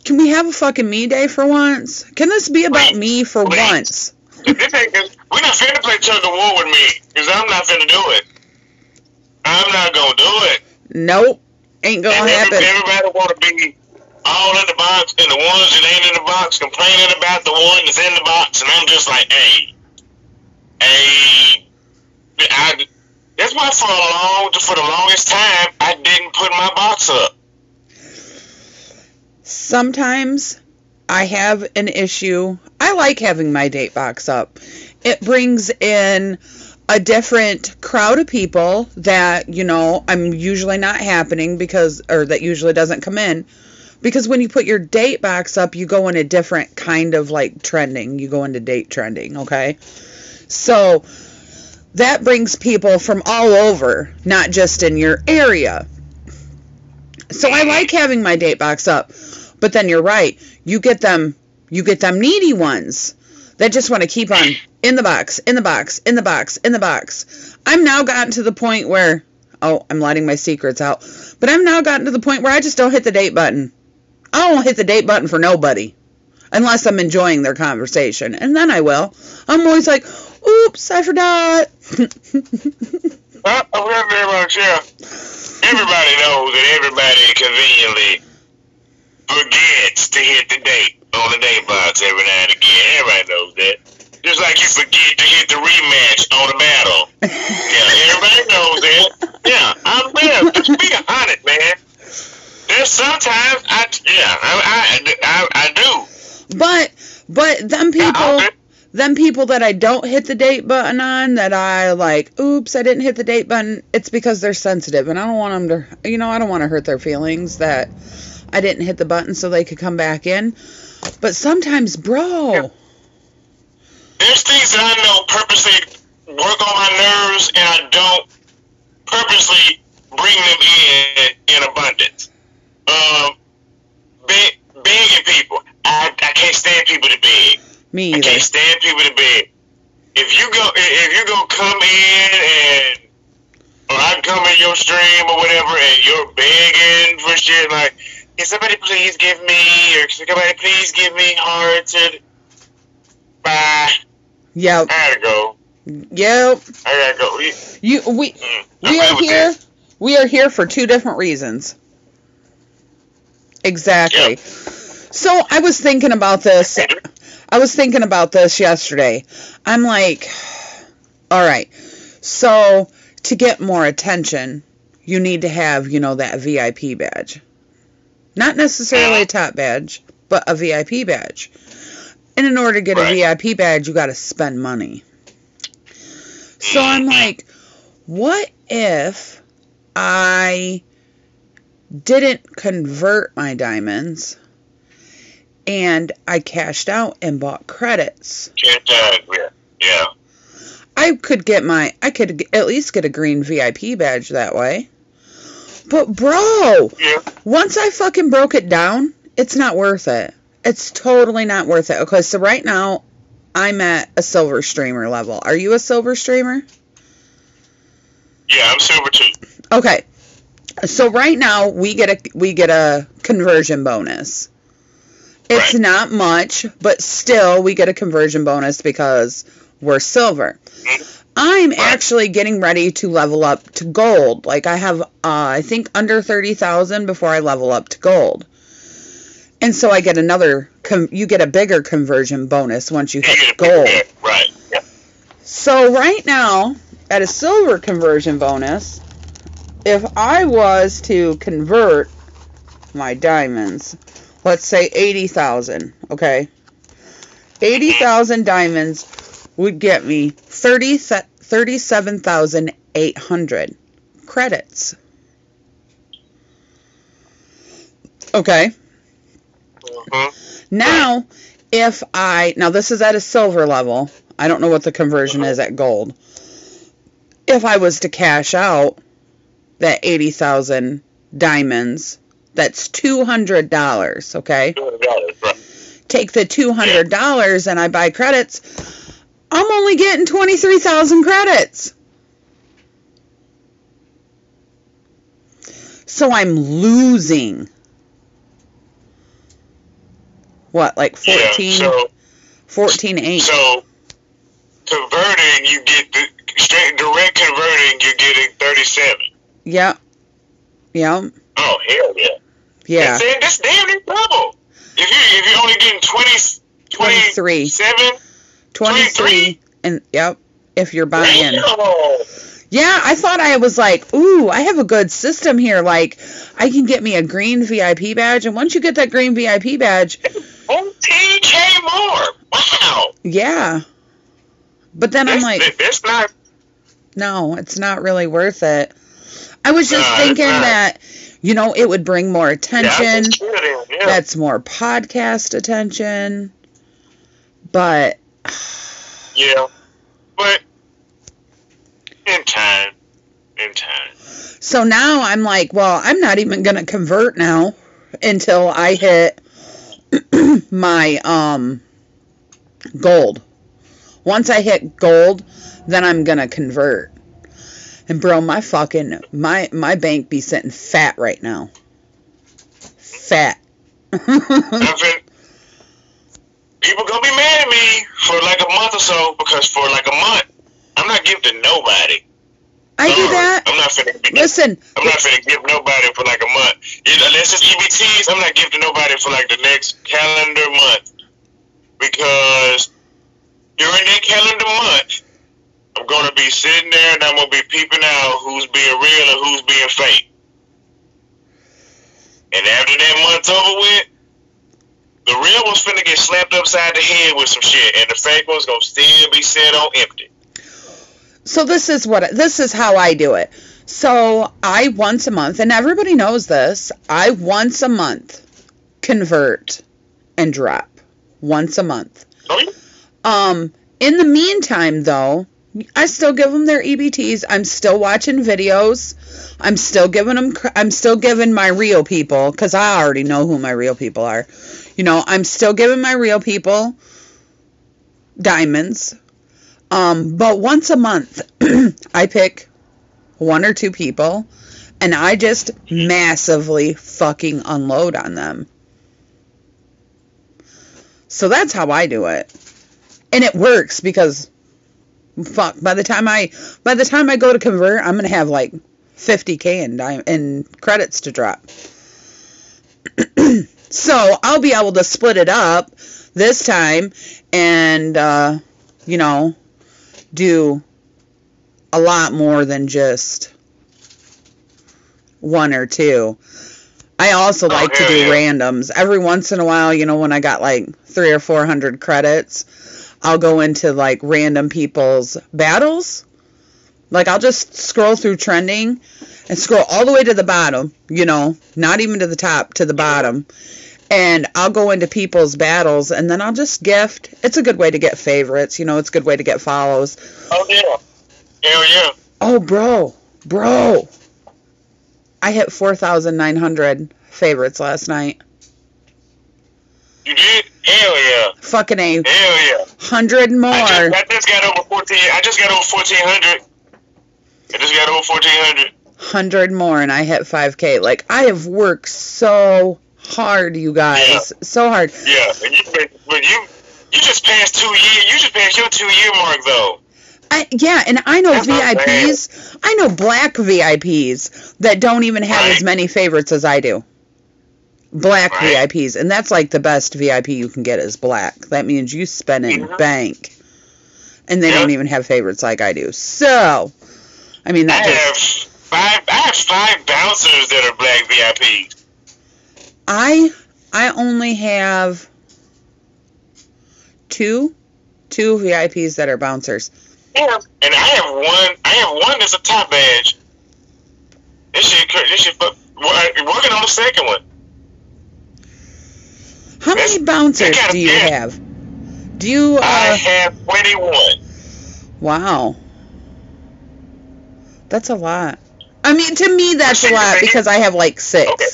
can we have a fucking me day for once? Can this be about Please. me for once? This ain't, we're not finna play tug of war with me, because I'm not finna do it. I'm not gonna do it. Nope, ain't gonna And happen. everybody want to be all in the box, and the ones that ain't in the box complaining about the one that's in the box, and I'm just like, hey, hey, I. That's why for a long, for the longest time, I didn't put my box up. Sometimes I have an issue. I like having my date box up. It brings in a different crowd of people that, you know, I'm usually not happening because, or that usually doesn't come in. Because when you put your date box up, you go in a different kind of like trending. You go into date trending, okay? So that brings people from all over, not just in your area. So I like having my date box up. But then you're right. You get them you get them needy ones that just want to keep on in the box, in the box, in the box, in the box. I'm now gotten to the point where oh, I'm letting my secrets out. But I'm now gotten to the point where I just don't hit the date button. I don't hit the date button for nobody. Unless I'm enjoying their conversation. And then I will. I'm always like, oops, I forgot. Uh, well, very much, yeah. Everybody knows that everybody conveniently forgets to hit the date on the date box every now and again. Everybody knows that. Just like you forget to hit the rematch on the battle. Yeah, everybody knows that. Yeah, I'm there. Just be honest, man. There's sometimes I, yeah, I, I, I, I do. But but them people Them people that I don't hit the date button on, that I like, oops, I didn't hit the date button, it's because they're sensitive, and I don't want them to, you know, I don't want to hurt their feelings that I didn't hit the button so they could come back in. But sometimes, bro, Yeah. There's things that I know purposely work on my nerves, and I don't purposely bring them in in abundance. Um, beg, begging people. I, I can't stand people to beg. Me I can't stand people to beg. If you go, if you go come in and, or I come in your stream or whatever, and you're begging for shit like, can somebody please give me, or can somebody please give me hearts and bye. Yep, I gotta go. yep. I gotta go. You, we, mm, I'm we are here. that. We are here for two different reasons. Exactly. So I was thinking about this. I was thinking about this yesterday. I'm like, all right. So to get more attention, you need to have, you know, that VIP badge. Not necessarily a uh-huh. top badge, but a VIP badge. And in order to get Right. a VIP badge, you got to spend money. So I'm like, what if I didn't convert my diamonds and I cashed out and bought credits? Yeah. Yeah. I could get my, I could at least get a green VIP badge that way. But bro, Yeah. once I fucking broke it down, it's not worth it. It's totally not worth it. Okay, so right now I'm at a silver streamer level. Are you a silver streamer? Yeah, I'm silver too. Okay. So right now we get a we get a conversion bonus. It's Right. not much, but still we get a conversion bonus because we're silver. Mhm. I'm Right. actually getting ready to level up to gold. Like I have uh, I think under 30,000 before I level up to gold. And so I get another com- you get a bigger conversion bonus once you hit gold. Right. Yeah. So right now, at a silver conversion bonus, if I was to convert my diamonds, let's say 80,000, okay? 80,000 diamonds would get me 30, 37,800 credits. Okay? hmm Now, if I now this is at a silver level. I don't know what the conversion is at gold. If I was to cash out that 80,000 diamonds, that's $200, okay? Right. take the $200 and I buy credits, I'm only getting 23,000 credits. So I'm losing. What, like 14, Yeah, so 14 8? so converting, you get the straight direct converting, you're getting 37. Yep. Yep. Oh hell yeah! Yeah. That's, that's damn near double. If you if you're only getting 20, 23. 27, 23 and yep, if you're buying. damn. Yeah, I thought I was like, ooh, I have a good system here. Like, I can get me a green VIP badge, and once you get that green VIP badge, 14k more. Wow. yeah. But then I'm like, that- that's not. no, it's not really worth it. I was just No, thinking that, you know, it would bring more attention. it, yeah. That's more podcast attention. But yeah, but in time, in time. So now I'm like, well, I'm not even going to convert now until I hit my um gold. Once I hit gold, then I'm going to convert. And bro, my fucking my my bank be sitting fat right now. Fat. People gonna be mad at me for like a month or so because for like a month, I'm not giving to nobody. I do that. I'm not finna. Be, Listen, I'm not finna give nobody for like a month. Know, Unless it's EBTs, I'm not giving to nobody for like the next calendar month because during that calendar month, I'm gonna be sitting there and I'm gonna be peeping out who's being real and who's being fake. And after that month's over with, the real one's finna get slapped upside the head with some shit, and the fake one's gonna still be set on empty. so this is what this is how I do it. So I once a month, and everybody knows this. I once a month convert and drop once a month. Oh, yeah. Um, in the meantime, though, I still give them their EBTs. I'm still watching videos. I'm still giving them. I'm still giving my real people because I already know who my real people are. You know, I'm still giving my real people diamonds. Um, but once a month, I pick one or two people, and I just massively fucking unload on them. So that's how I do it. And it works because fuck, by the time I by the time I go to convert, I'm going to have like 50k in in credits to drop. so, I'll be able to split it up this time and uh, you know, do a lot more than just one or two. I also Oh, like to do randoms. Every once in a while, you know, when I got like three or four hundred credits, I'll go into like random people's battles. Like I'll just scroll through trending and scroll all the way to the bottom, you know, not even to the top, to the bottom. And I'll go into people's battles and then I'll just gift. It's a good way to get favorites, you know, it's a good way to get follows. Oh yeah. Hell yeah. Oh, bro, bro. I hit 4,900 favorites last night. You did? Hell yeah. Fucking a Hell yeah. hundred more. I just, I just got over fourteen. I just got over fourteen hundred. I just got over fourteen hundred. hundred more and I hit 5k. Like I have worked so hard, you guys, so hard. Yeah, and you, but, but you, you just passed two year. You just passed your two year mark though. I, yeah, and I know That's VIPs. I know black VIPs that don't even have Right. as many favorites as I do. Black Right. VIPs, and that's like the best VIP you can get is black. That means you spending Mhm. bank, and they Yeah. don't even have favorites like I do. So, I mean that I that have five. I have five bouncers that are black VIPs. I I only have two two VIPs that are bouncers. Yeah, and I have one. I have one that's a top badge. This shit, this shit. we're Working on the second one. How many bouncers do you have? Do you I uh have twenty-one. wow. That's a lot. I mean to me that's a lot because I have like 6. Okay.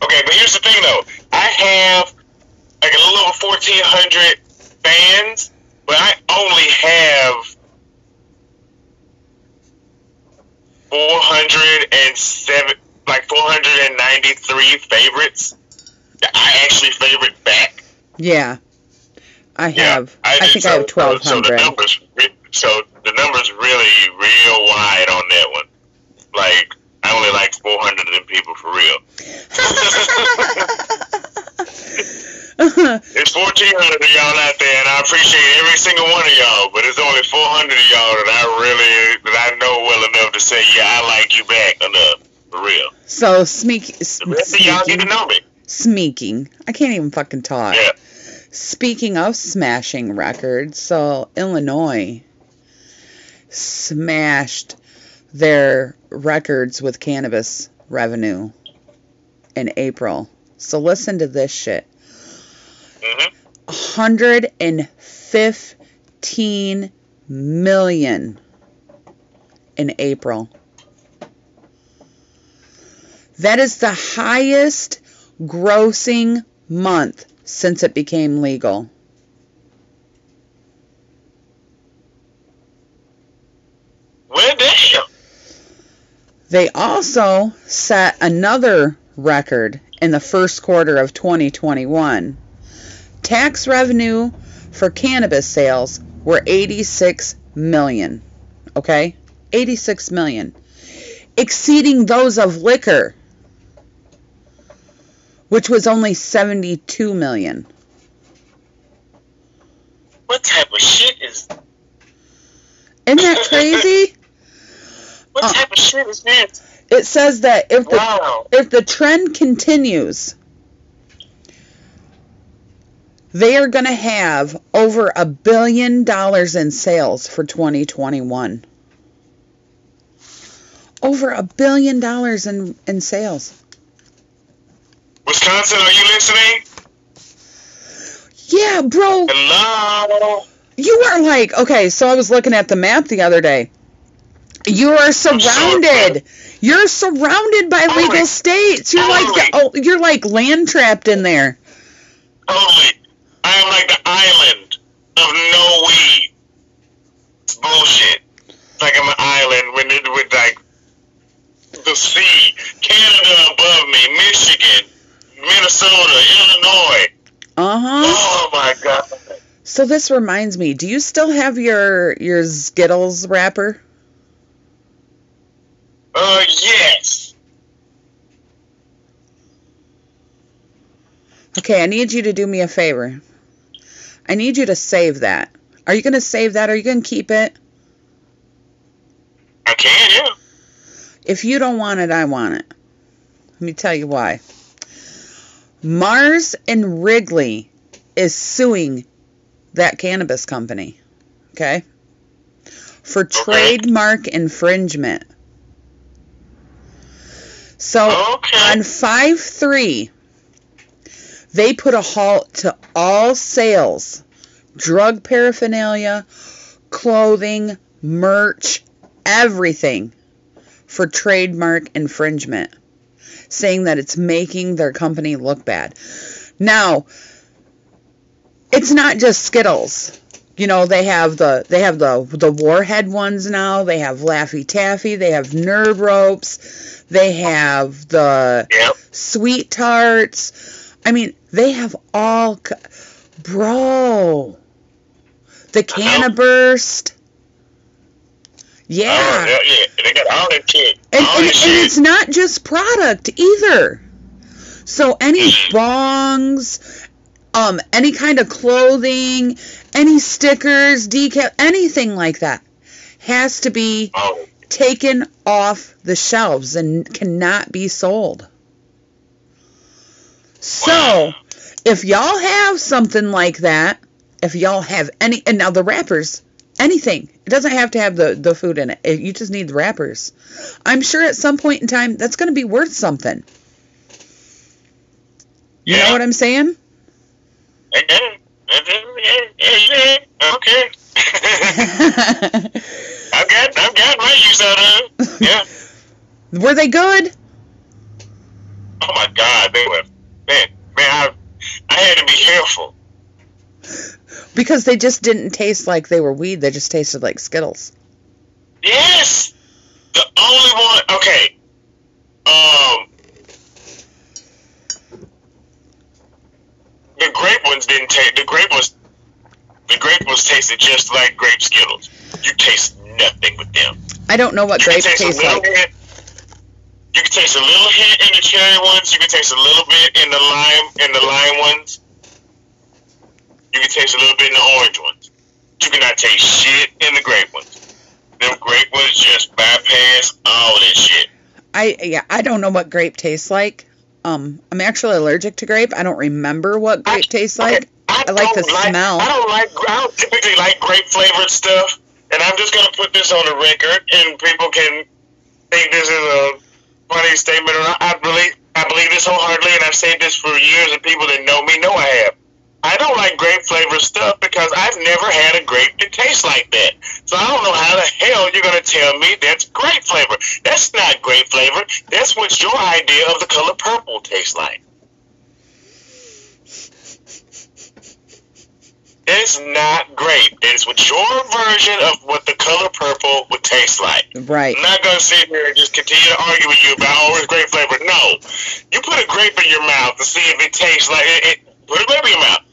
Okay, but here's the thing though. I have like a little over 1,400 fans, but I only have 407, like 493 favorites I actually favorite back. Yeah. I have. I, think so, I have so- So the 1,200. numbers, so the numbers really real wide on that one. Like I only like 400 of them people for real. It's 1,400 of y'all out there, and I appreciate every single one of y'all. But it's only 400 of y'all that I really that I know well enough to say, yeah, I like you back enough for real. so, smeek, The rest of y'all get to know me. Smeeking. I can't even fucking talk. Yeah. Speaking of smashing records, so Illinois smashed their records with cannabis revenue in April. So listen to this shit. hmm 115 million in April. That is the highest grossing month since it became legal. Well, damn. They also set another record in the first quarter of 2021. Tax revenue for cannabis sales were 86 million. Okay? 86 million. Exceeding those of liquor, which was only 72 million. What type of shit is? Isn't that crazy? What Uh, type of shit is this? It says that if the Wow. if the trend continues, they are going to have over a billion dollars in sales for 2021. Over a billion dollars in, in sales. Wisconsin, are you listening? Yeah, bro, Hello. you are like, okay, so I was looking at the map the other day. You are surrounded. You're surrounded by legal states. You're like the, oh, you're like land trapped in there. Totally. I am like the island of no weed. It's bullshit. It's like I'm an island when it with like the sea, Canada above me, Michigan, Minnesota, Illinois. Uh huh. Oh my god. So this reminds me, do you still have your your Skittles wrapper? Uh yes. Okay, I need you to do me a favor. I need you to save that. Are you going to save that? Are you going to keep it? I can, yeah. If you don't want it, I want it. Let me tell you why. Mars and Wrigley is suing that cannabis company. Okay? For trademark infringement. So Okay. on 5 3, they put a halt to all sales, drug paraphernalia, clothing, merch, everything for trademark infringement, saying that it's making their company look bad. Now, it's not just Skittles. You know, they have the they have the the warhead ones now. They have Laffy Taffy. They have Nerd Ropes. They have the Yep. Sweet Tarts. I mean, they have all. Bro. The Canna Burst. Yeah. Oh, yeah. They got all that shit. And, and, and it's not just product either. So any bongs, um, any kind of clothing, any stickers, decal, anything like that has to be Oh, taken off the shelves and cannot be sold. So, Wow. if y'all have something like that, if y'all have any, and now the wrappers, anything, it doesn't have to have the, the food in it. It- You just need the wrappers. I'm sure at some point in time that's going to be worth something. You know what I'm saying? okay. I've got, I've got my use out of it. Yeah. Were they good? Oh my God, they were man, man. I, I had to be careful Because they just didn't taste like they were weed. They just tasted like Skittles. Yes. The only one. Okay. Um. The grape ones didn't taste. The grape ones. The grape ones tasted just like grape Skittles. You taste nothing with them. I don't know what You grape can taste tastes like. bit. You can taste a little hint in the cherry ones. You can taste a little bit in the lime in the lime ones. You can taste a little bit in the orange ones. You cannot taste shit in the grape ones. Them grape ones just bypass all that shit. I yeah, I don't know what grape tastes like. Um, I'm actually allergic to grape. I don't remember what grape tastes like. I like the don't smell. I don't like. I don't typically like grape flavored stuff, and I'm just gonna put this on the record, and people can think this is a funny statement or not. I believe I believe this wholeheartedly, and I've said this for years, and people that know me know I have. I don't like grape flavored stuff because I've never had a grape that tastes like that. So I don't know how the hell you're gonna tell me that's grape flavor. That's not grape flavor. That's what your idea of the color purple tastes like. It's not grape. It's what your version of what the color purple would taste like. Right. I'm not gonna sit here and just continue to argue with you about oh it's grape flavor. No, you put a grape in your mouth to see if it tastes like it. it put a grape in your mouth.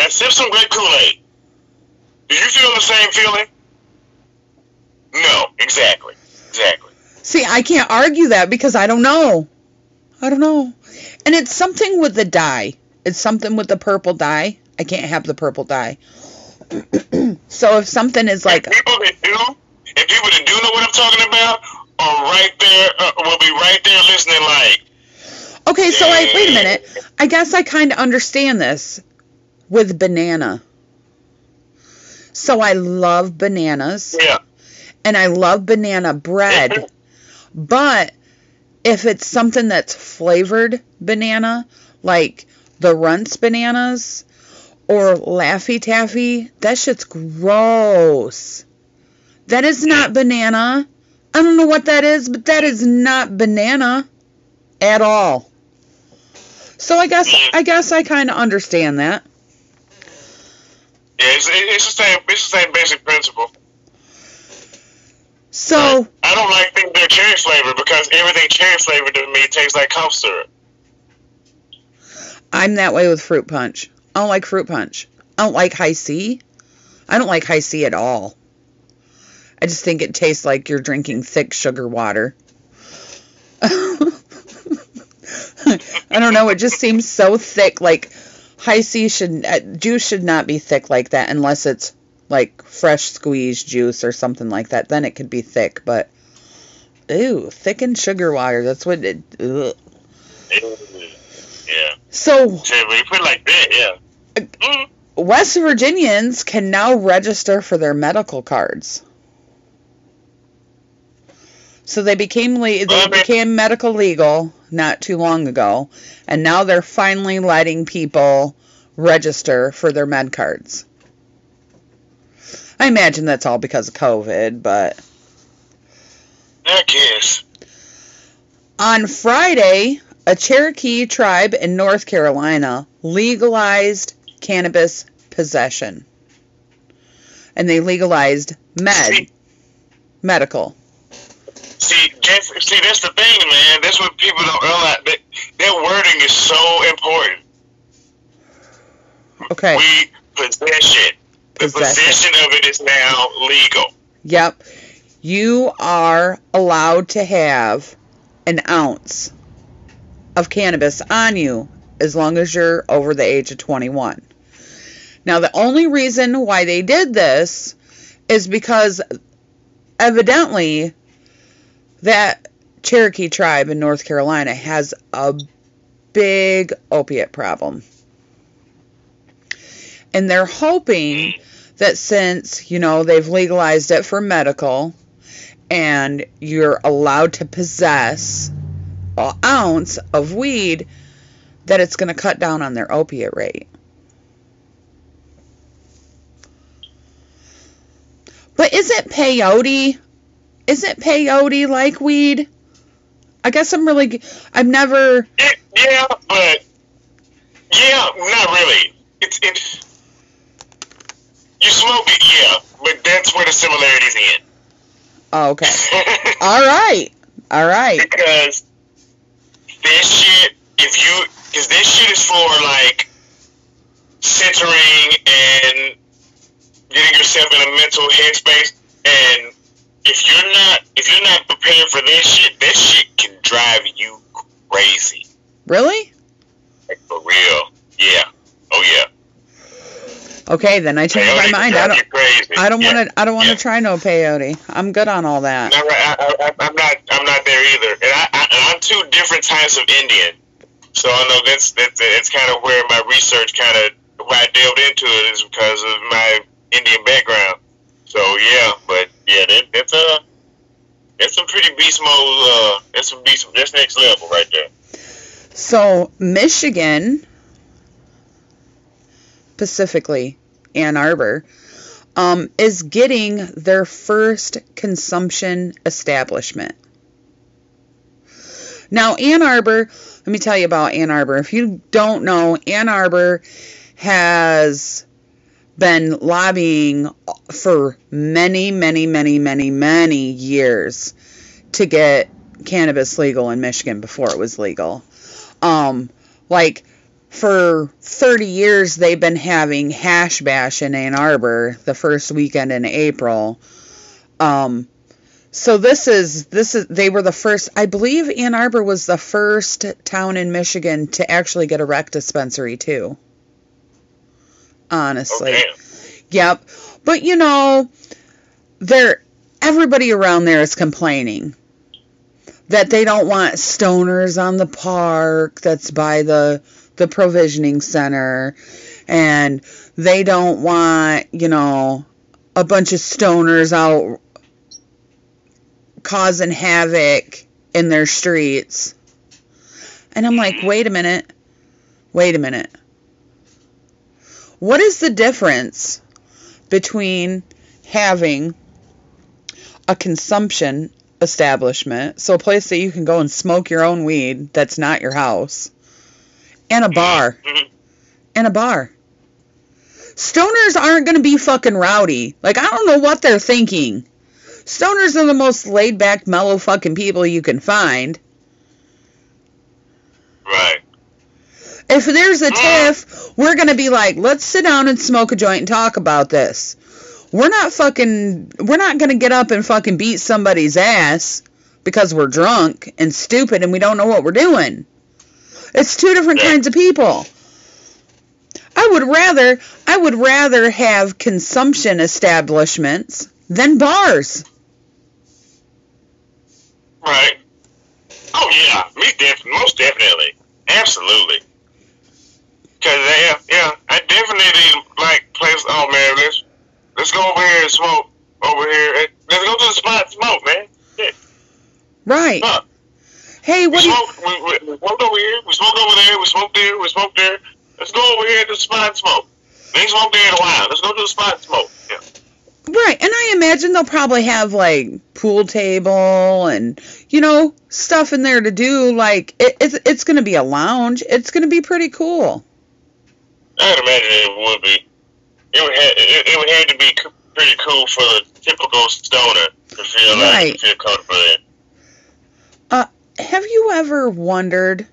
Now sip some grape Kool Aid. Do you feel the same feeling? No, exactly, exactly. See, I can't argue that because I don't know. I don't know. And it's something with the dye. It's something with the purple dye. I can't have the purple dye. so if something is like If people that do, if people that do know what I'm talking about, are right there, uh, will be right there listening. Like, Okay, so I wait a minute. I guess I kind of understand this with banana. So I love bananas yeah, and I love banana bread. Mm-hmm. But if it's something that's flavored banana, like the Runts bananas or Laffy Taffy, that shit's gross. That is not banana. I don't know what that is, but that is not banana at all. So I guess mm. I guess I kind of understand that. Yeah, it's, it's the same. It's the same basic principle. So I don't like things that are cherry flavored because everything cherry flavored to me tastes like cough syrup. I'm that way with fruit punch. I don't like fruit punch. I don't like Hi-C. I don't like Hi-C at all. I just think it tastes like you're drinking thick sugar water. I don't know. It just seems so thick. Like Hi-C should uh, juice should not be thick like that unless it's like fresh squeezed juice or something like that. Then it could be thick. But ew, thickened sugar water. That's what it. Ugh. Yeah. So So when you put it like that, yeah. Mm. West Virginians can now register for their medical cards. So they became le- they Well, I mean- became medical legal not too long ago, and now they're finally letting people register for their med cards. I imagine that's all because of COVID, but I guess. on Friday, a Cherokee tribe in North Carolina legalized cannabis possession. And they legalized med, medical. See, that's, see, that's the thing, man. That's what people don't realize. That, that wording is so important. Okay. We possession. The Possession. possession of it is now legal. Yep. You are allowed to have an ounce of cannabis on you as long as you're over the age of 21. Now, the only reason why they did this is because evidently that Cherokee tribe in North Carolina has a big opiate problem. And they're hoping that since, you know, they've legalized it for medical and you're allowed to possess an ounce of weed, that it's going to cut down on their opiate rate. But isn't peyote, isn't peyote like weed? I guess I'm really, I've never, It, yeah, but yeah, not really. It's it. little bit, yeah, but that's where the similarities end. Oh, okay. All right. All right. because this shit, if you, because this shit is for like centering and getting yourself in a mental headspace, and if you're not, if you're not prepared for this shit, this shit can drive you crazy. Really? Like for real. Yeah. Oh yeah. Okay, then I changed my Peyote mind. I don't. I don't Yeah. want to. I don't want to Yeah. try no peyote. I'm good on all that. Not right. I, I, I'm not. I'm not there either. And I, I, I'm two different types of Indian. So I know that's that's it's kind of where my research kind of why I delved into it is because of my Indian background. So yeah, but yeah, that, a that's some pretty beast mode. Uh, that's some beast. That's next level right there. So Michigan, specifically Ann Arbor, um, is getting their first consumption establishment. Now, Ann Arbor, let me tell you about Ann Arbor. If you don't know, Ann Arbor has been lobbying for many, many, many, many, many years to get cannabis legal in Michigan before it was legal. Um, like for 30 years, they've been having Hash Bash in Ann Arbor the first weekend in April. Um, so this is this is they were the first. I believe Ann Arbor was the first town in Michigan to actually get a rec dispensary too. Honestly. Oh. Yep. But you know, there everybody around there is complaining that they don't want stoners on the park that's by the the provisioning center and they don't want, you know, a bunch of stoners out causing havoc in their streets. And I'm like, mm-hmm. "Wait a minute. Wait a minute. What is the difference between having a consumption establishment, so a place that you can go and smoke your own weed that's not your house, and a bar? Mhm. And a bar. Stoners aren't going to be fucking rowdy. Like, I don't know what they're thinking. Stoners are the most laid back, mellow fucking people you can find. Right. If there's a mm. tiff, we're gonna be like, let's sit down and smoke a joint and talk about this. We're not fucking, we're not gonna get up and fucking beat somebody's ass because we're drunk and stupid and we don't know what we're doing. It's two different kinds of people. I would rather, I would rather have consumption establishments than bars. Right. Oh yeah, me def- most definitely, absolutely. Cause yeah, yeah, I definitely like place. Oh man, let's let's go over here and smoke over here. Let's go to the spot and smoke, man. Yeah. Right. Huh. Hey, We what do you, smoke. We, we, we smoked over here. We smoked over there. We smoked there. We smoked there. Let's go over here to the spot and smoke. We ain't smoked there in a while. Let's go to the spot and smoke. Yeah. Right, and I imagine they'll probably have like pool table and you know stuff in there to do. Like it, it's it's gonna be a lounge. It's gonna be pretty cool. I'd imagine it would be. It would have, it, it would have to be pretty cool for the typical stoner to feel like Right. to feel comfortable in. Uh, have you ever wondered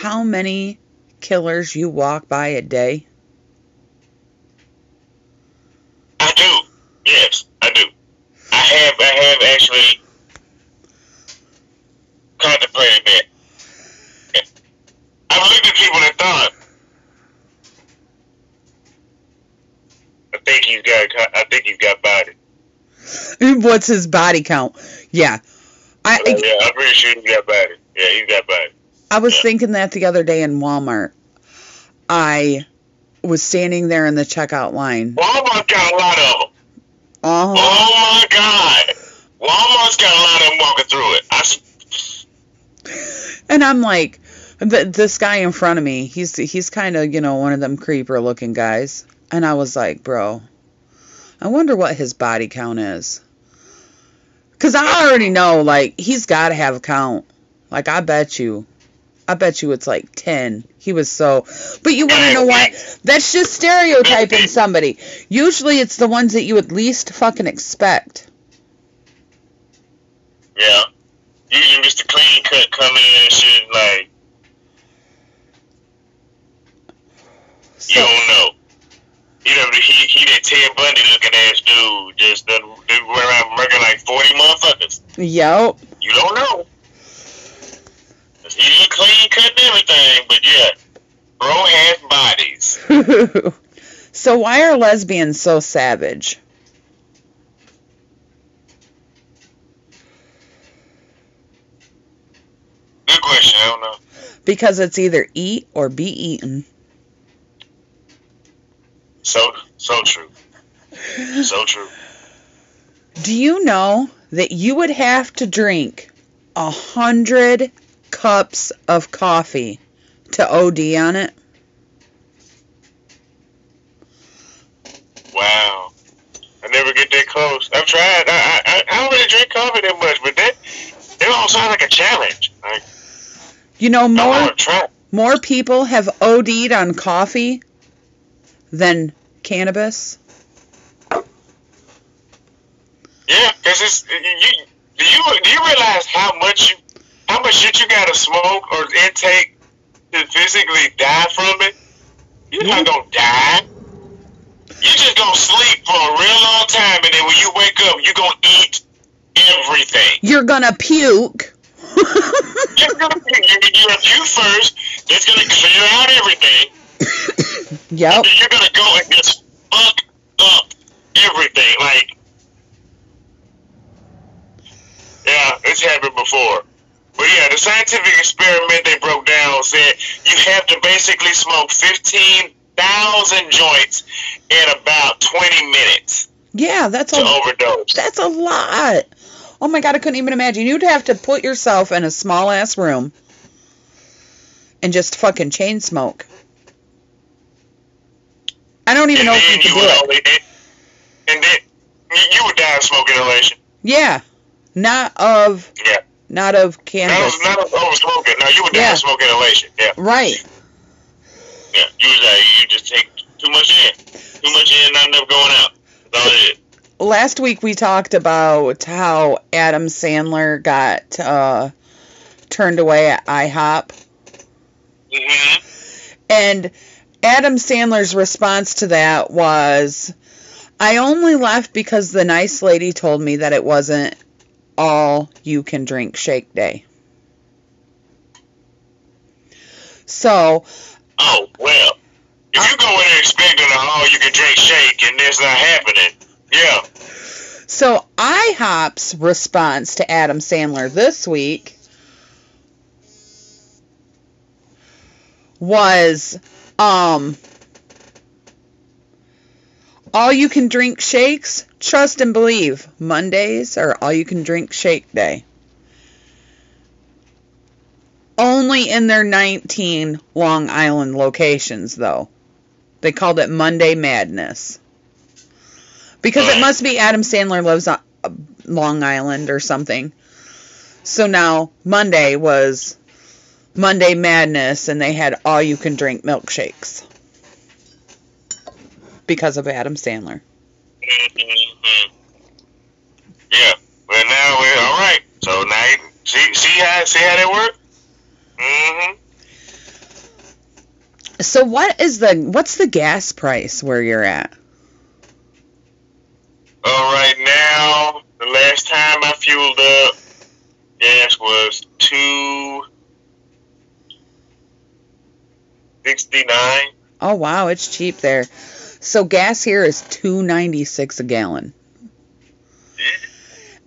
how many killers you walk by a day? I do. Yes, I do. I have. I have actually contemplated that. I've looked at people and thought, think he's got. I think he's got body. What's his body count? Yeah, I uh, yeah, I'm pretty sure he's got body. Yeah, he's got body. I was Yeah. thinking that the other day in Walmart. I was standing there in the checkout line. Walmart got a lot of them. Oh, uh-huh. Oh my God! Walmart's got a lot of them walking through it. I, And I'm like, th- this guy in front of me, he's he's kind of you know one of them creeper looking guys, and I was like, bro, I wonder what his body count is, cause I already know like he's got to have a count. Like I bet you, I bet you it's like 10. He was so. But you want to know what? That's just stereotyping somebody. Usually it's the ones that you would least fucking expect. Yeah. Usually Mr. Clean Cut come in and shit like, you don't know. You know, he, he that Ted Bundy looking ass dude just done, done went around murdering like 40 motherfuckers. yep. You don't know. He look clean cut and everything, but yeah. Bro has bodies. so why are lesbians so savage? Good question, I don't know. Because it's either eat or be eaten. So, so true. So true. Do you know that you would have to drink a hundred cups of coffee to OD on it? Wow. I never get that close. I've tried. I, I, I don't really drink coffee that much, but that, that all sounds like a challenge. Like, You know, more want to try. more people have OD'd on coffee than cannabis. Yeah, because it's you. Do you do you realize how much you, how much shit you gotta smoke or intake to physically die from it? You're not mm-hmm. gonna die. You just gonna sleep for a real long time, and then when you wake up, you're gonna eat everything. You're gonna puke. You're gonna you, you have you first. It's gonna clear out everything. Yep. You're gonna go and just fuck up everything. Like, yeah, it's happened before. But yeah, the scientific experiment they broke down said you have to basically smoke 15,000 joints in about 20 minutes Yeah, that's to a overdose. that's a lot. Oh my god, I couldn't even imagine. You'd have to put yourself in a small ass room and just fucking chain smoke. I don't even And know if you you do it. only, and, then you- would die of smoke inhalation. Yeah. Not of Yeah. not of Not cannabis. of, not of over smoking. No, you would die Yeah. of smoke inhalation. Yeah. Right. Yeah, you was like, you just take too much in, too much in, not enough going out. That's all it is. Last week we talked about how Adam Sandler got uh, turned away at IHOP. Mm-hmm. And Adam Sandler's response to that was, I only left because the nice lady told me that it wasn't all you can drink shake day. So, Oh well, if you go in there expecting an all-you-can-drink shake and that's not happening, yeah, so IHOP's response to Adam Sandler this week was, um, all you can drink shakes, trust and believe. Mondays are all you can drink shake day. Only in their 19 Long Island locations, though. They called it Monday Madness. Because it must be Adam Sandler lives on uh, Long Island or something. So now Monday was Monday Madness, and they had all you can drink milkshakes. Because of Adam Sandler. mm-hmm. yeah. Well, now we're all right. So now, you, see, see how see how that work? Mm-hmm. So what is the what's the gas price where you're at? All right, now the last time I fueled up, gas was two sixty nine. Oh wow, it's cheap there. So gas here is 2.96 a gallon.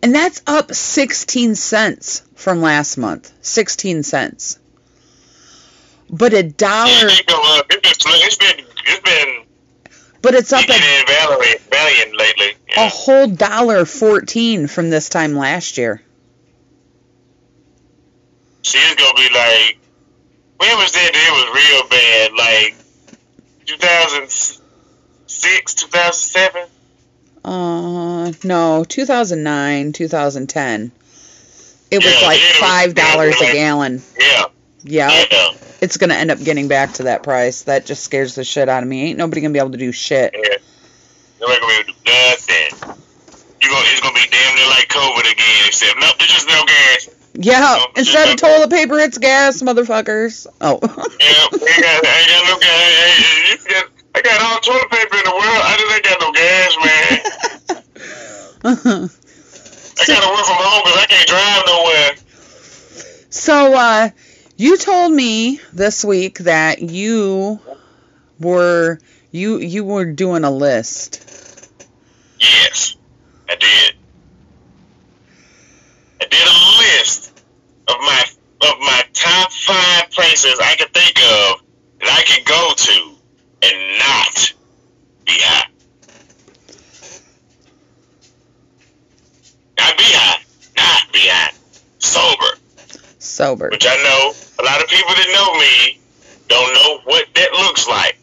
And that's up 16 cents from last month. 16 cents. But a dollar It go up. It's been it's been it's been but it's up peaking a, and valleying, valleying lately. a whole dollar 14 from this time last year. See, it's gonna be like when was that? It was real bad, like 2006, 2007. Uh no, 2009, 2010. It was Yeah, like it $5 a gallon. Yeah, Yeah, Yeah. it's gonna end up getting back to that price. That just scares the shit out of me. Ain't nobody gonna be able to do shit. Yeah. Nobody gonna be able to do nothing. You gonna, it's gonna be damn near like COVID again, except nope, there's just no gas. Yeah, Oh, instead of toilet paper, it's gas, motherfuckers. Oh. Yeah, I got, I got no gas. I, got, all toilet paper in the world. I just ain't got no gas, man. I gotta work from home because I can't drive nowhere. so, uh, you told me this week that you were you you were doing a list. Yes, I did. Did a list of my of my top five places I could think of that I could go to and not be high. Not be high, not be high, sober. Sober. Which I know a lot of people that know me don't know what that looks like.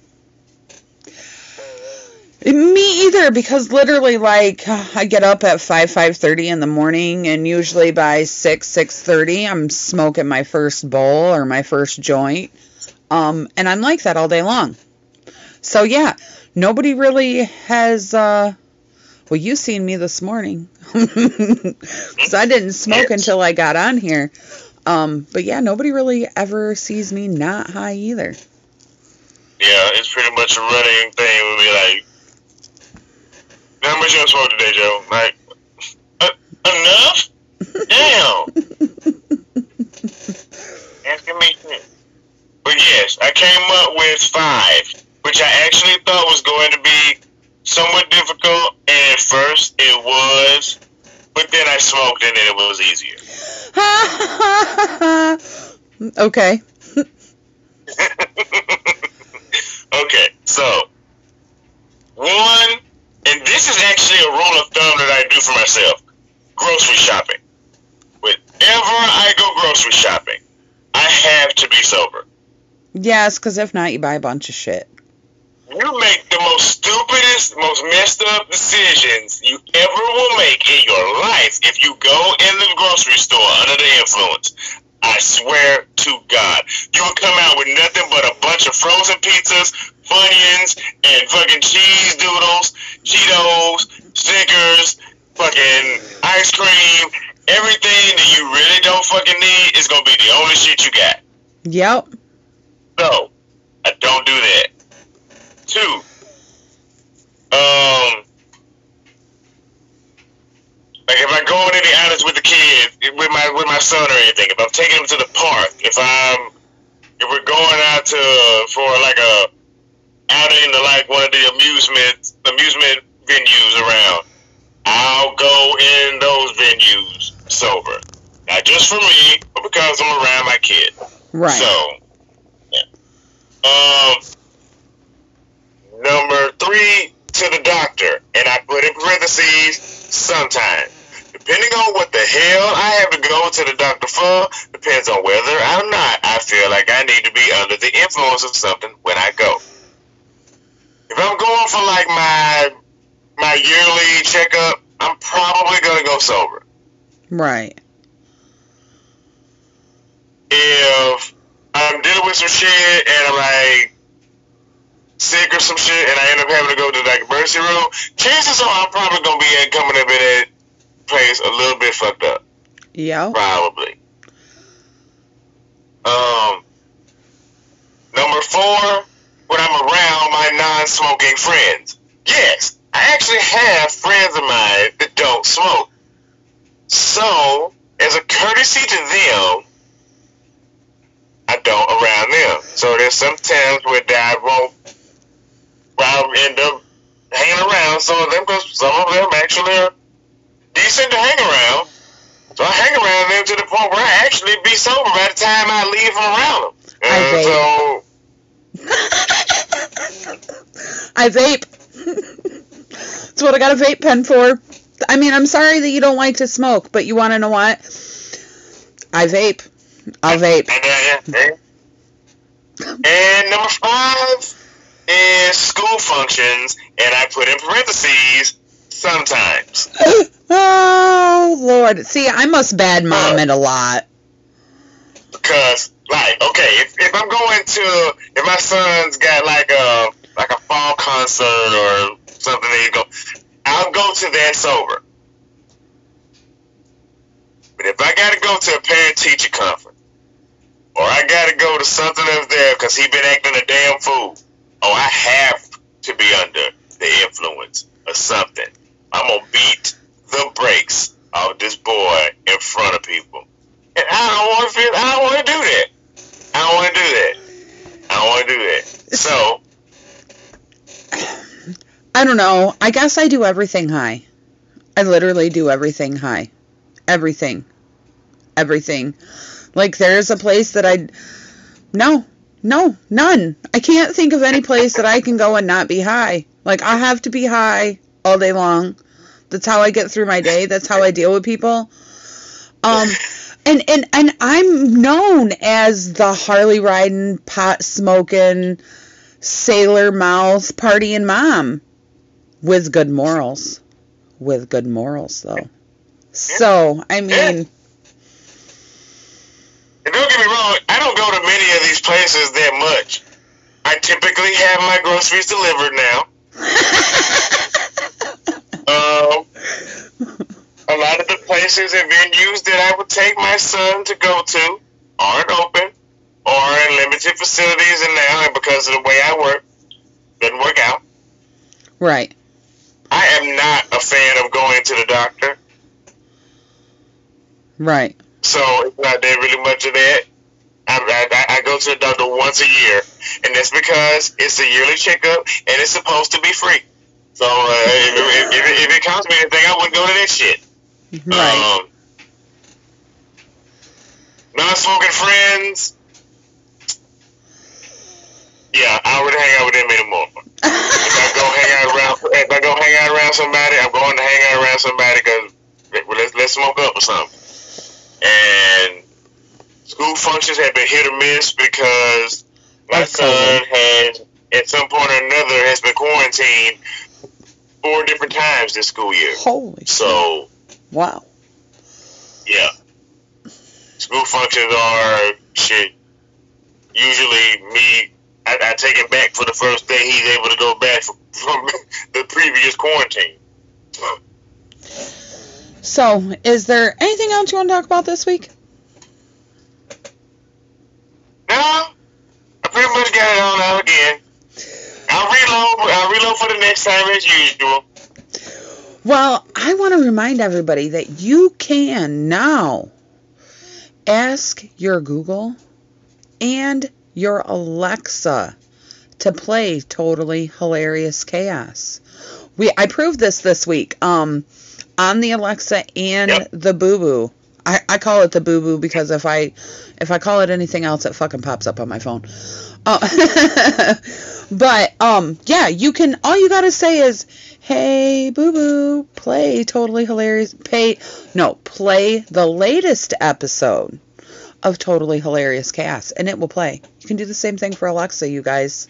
Me either, because literally, like, I get up at five five thirty in the morning, and usually by six six thirty, I'm smoking my first bowl or my first joint, um, and I'm like that all day long. So yeah, nobody really has. uh Well, you seen me this morning, because I didn't smoke until I got on here. Um, but yeah, nobody really ever sees me not high either. Yeah, it's pretty much a running thing. We'll be like, how much you smoke today, Joe? Like, uh, enough? Damn. Asking me. But yes, I came up with five, which I actually thought was going to be somewhat difficult, and at first it was, but then I smoked and it was easier. okay. okay, so one, and this is actually a rule of thumb that I do for myself: grocery shopping. Whenever I go grocery shopping, I have to be sober. Yes, because if not, you buy a bunch of shit. You make the most stupidest, most messed up decisions you ever will make in your life if you go in the grocery store under the influence. I swear to God, you will come out with nothing but a bunch of frozen pizzas, Funyuns, and fucking cheese doodles, Cheetos, Snickers, fucking ice cream. Everything that you really don't fucking need is gonna be the only shit you got. Yep. So, I don't do that. Two, um, like if I go on any outings with the kids, with my with my son or anything, if I'm taking him to the park, if I'm if we're going out to for like a outing to like one of the amusement amusement venues around, I'll go in those venues sober. Not just for me, but because I'm around my kid. Right. So, yeah. Um, number three to the doctor, and I put in parentheses sometimes. Depending on what the hell I have to go to the doctor for, depends on whether or not I feel like I need to be under the influence of something when I go. If I'm going for like my my yearly checkup, I'm probably gonna go sober. right. if I'm dealing with some shit and I'm like sick or some shit and I end up having to go to the like emergency room, chances are I'm probably gonna be coming up in that place a little bit fucked up. Yep. Probably. Um number four, when I'm around my non smoking friends. Yes, I actually have friends of mine that don't smoke. So, as a courtesy to them, I don't around them. So there's some times where I won't, where I'll end up hanging around some of them because some of them actually are decent to hang around. So I hang around them to the point where I actually be sober by the time I leave from around them. I vape. so I vape. That's what I got a vape pen for. I mean, I'm sorry that you don't like to smoke, but you want to know what? I vape. I'll vape. And, yeah, yeah. and number five is school functions, and I put in parentheses sometimes. Oh, Lord. See, I must bad mom uh, it a lot. Because Like, okay, if, if I'm going to, if my son's got like a like a fall concert or something, that you go, I'll go to that sober. But if I got to go to a parent teacher conference, or I got to go to something of there because he been acting a damn fool, oh, I have to be under the influence of something. I'm gonna beat the brakes of this boy in front of people, and I don't want to feel. I don't want to do that. I don't want to do that. I don't want to do that. So I don't know. I guess I do everything high. I literally do everything high. Everything. Everything. Like there's a place that I No. No, none. I can't think of any place that I can go and not be high. Like I have to be high all day long. That's how I get through my day. That's how I deal with people. Um and and and I'm known as the Harley riding, pot smoking, sailor mouth partying mom with good morals. With good morals though. So, I mean, And don't get me wrong, I don't go to many of these places that much. I typically have my groceries delivered now. um, a lot of the places and venues that I would take my son to go to aren't open or in limited facilities, and now, and because of the way I work, doesn't work out. right. I am not a fan of going to the doctor, Right. so it's not there really much of that. I, I, I go to the doctor once a year, and that's because it's a yearly checkup, and it's supposed to be free. So uh, if, if, if, it- if it costs me anything, I wouldn't go to that shit. Right. Um, non-smoking friends. Yeah, I wouldn't hang out with them anymore. if I go hang out around, if I go hang out around somebody, I'm going to hang out around somebody because let's let's smoke up or something. And school functions have been hit or miss because my Of son has, at some point or another, has been quarantined four different times this school year. Holy shit. Wow. yeah, school functions are shit. Usually, me, I, I take him back for the first day he's able to go back from, from the previous quarantine. So, is there anything else you want to talk about this week? No, I pretty much got it on out again. I'll reload. I'll reload for the next time as usual. Well, I want to remind everybody that you can now ask your Google and your Alexa to play Totally Hilarious Chaos. We I proved this this week um on the Alexa and Yep. the Boo Boo. I, I call it the Boo Boo because if I if I call it anything else, it fucking pops up on my phone. Uh, but um yeah, you can. All you gotta say is, "Hey Boo Boo, play Totally Hilarious." Pay no, play the latest episode of Totally Hilarious Cast, and it will play. You can do the same thing for Alexa, you guys.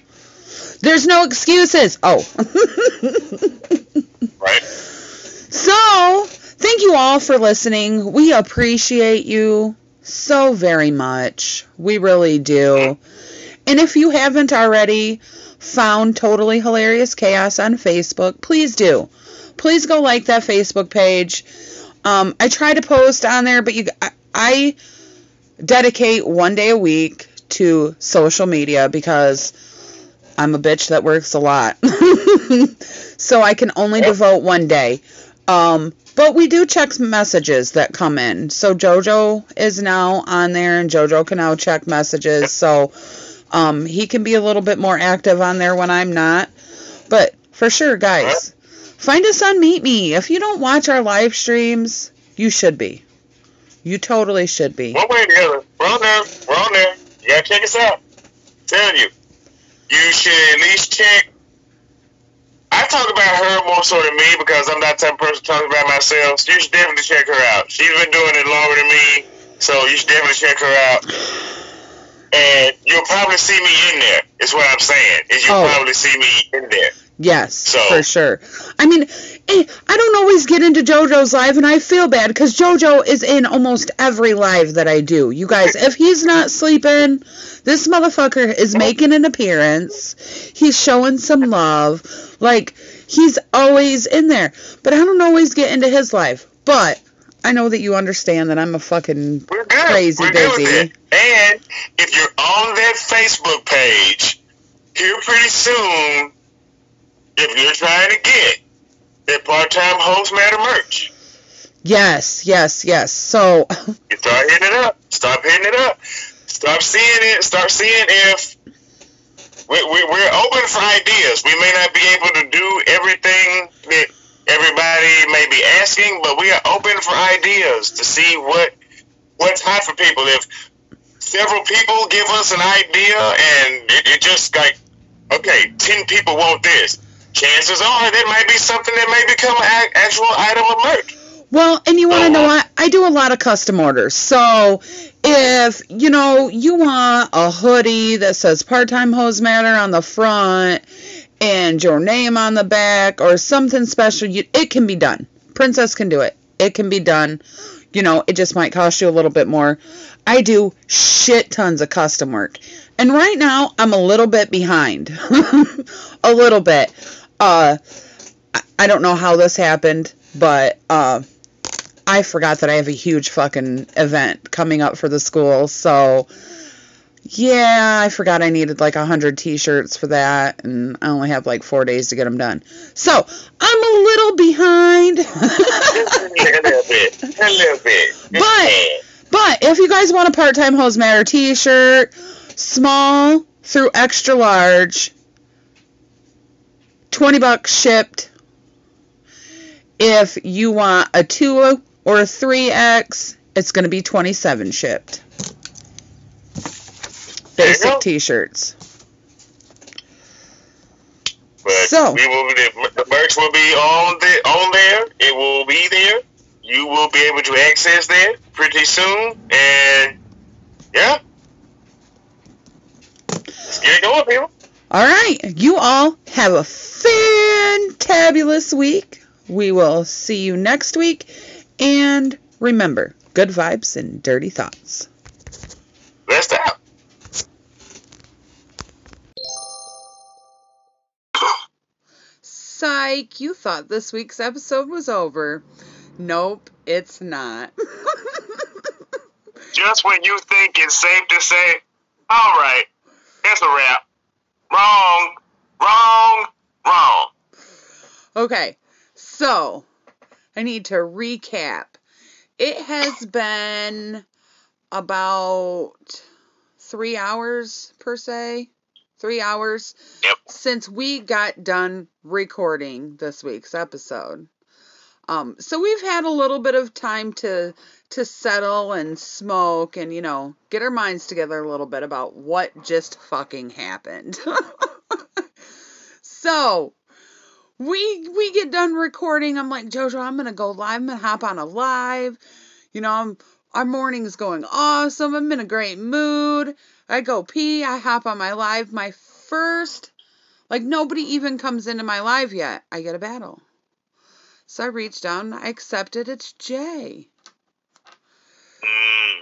There's no excuses. Oh. Right. So, thank you all for listening. We appreciate you so very much. We really do. And if you haven't already found Totally Hilarious Chaos on Facebook, please do. Please go like that Facebook page. Um, I try to post on there, but you, I, I dedicate one day a week to social media because I'm a bitch that works a lot. so I can only devote one day. Um, but we do check messages that come in. So JoJo is now on there, and JoJo can now check messages. So um, he can be a little bit more active on there when I'm not. But for sure, guys, find us on Meet Me. If you don't watch our live streams, you should be. You totally should be. We're on there. We're on there. You gotta check us out. telling you. You should at least check. I talk about her more so than me because I'm not the type of person talking about myself. So you should definitely check her out. She's been doing it longer than me, so you should definitely check her out. And you'll probably see me in there. Is what I'm saying. Is you'll Oh. probably see me in there. Yes, So- for sure. I mean, eh, I don't always get into JoJo's live, and I feel bad because JoJo is in almost every live that I do. You guys, if he's not sleeping, this motherfucker is making an appearance. He's showing some love. Like, he's always in there. But I don't always get into his live. But I know that you understand that I'm a fucking crazy We're busy. And if you're on that Facebook page, here pretty soon, if you're trying to get that part-time hoes matter merch, Yes, yes, yes. So, you start hitting it up. Stop hitting it up. Stop seeing it. Start seeing if we, we, we're open for ideas. We may not be able to do everything that everybody may be asking, but we are open for ideas to see what what's hot for people. If several people give us an idea and it, it just like, okay, ten people want this, chances are there might be something that may become an actual item of merch. Well, and you want to know what? I do a lot of custom orders. So, if, you know, you want a hoodie that says part-time hoes matter on the front and your name on the back or something special, you, it can be done. Princess can do it. It can be done. You know, it just might cost you a little bit more. I do shit tons of custom work. And right now, I'm a little bit behind. a little bit. Uh, I- don't know how this happened, but uh, I forgot that I have a huge fucking event coming up for the school. So, yeah, I forgot I needed like hundred t-shirts for that, and I only have like four days to get them done. So I'm a little behind. a little bit. A little bit. But- But if you guys want a part-time hoes matter t-shirt, small through extra large, 20 bucks shipped. If you want a 2 or a 3X, it's going to be 27 shipped. There you go. Basic t-shirts. But So- we will the, the merch will be on the on there. It will be there. You will be able to access that pretty soon. And yeah. Let's get it going, people. All right, you all have a fantabulous week. We will see you next week. And remember, good vibes and dirty thoughts. Let's out. Psych, you thought this week's episode was over. Nope, it's not. Just when you think it's safe to say, all right, it's a wrap. Wrong, wrong, wrong. okay, so I need to recap. It has been about three hours per se. Three hours Yep. since we got done recording this week's episode. Um, so we've had a little bit of time to to settle and smoke and you know get our minds together a little bit about what just fucking happened. so we we get done recording. I'm like Jojo, I'm gonna go live. I'm gonna hop on a live. You know, I'm our morning's going awesome. I'm in a great mood. I go pee. I hop on my live. My first, like nobody even comes into my live yet. I get a battle. So I reach down. I accept it. It's Jay. Mm,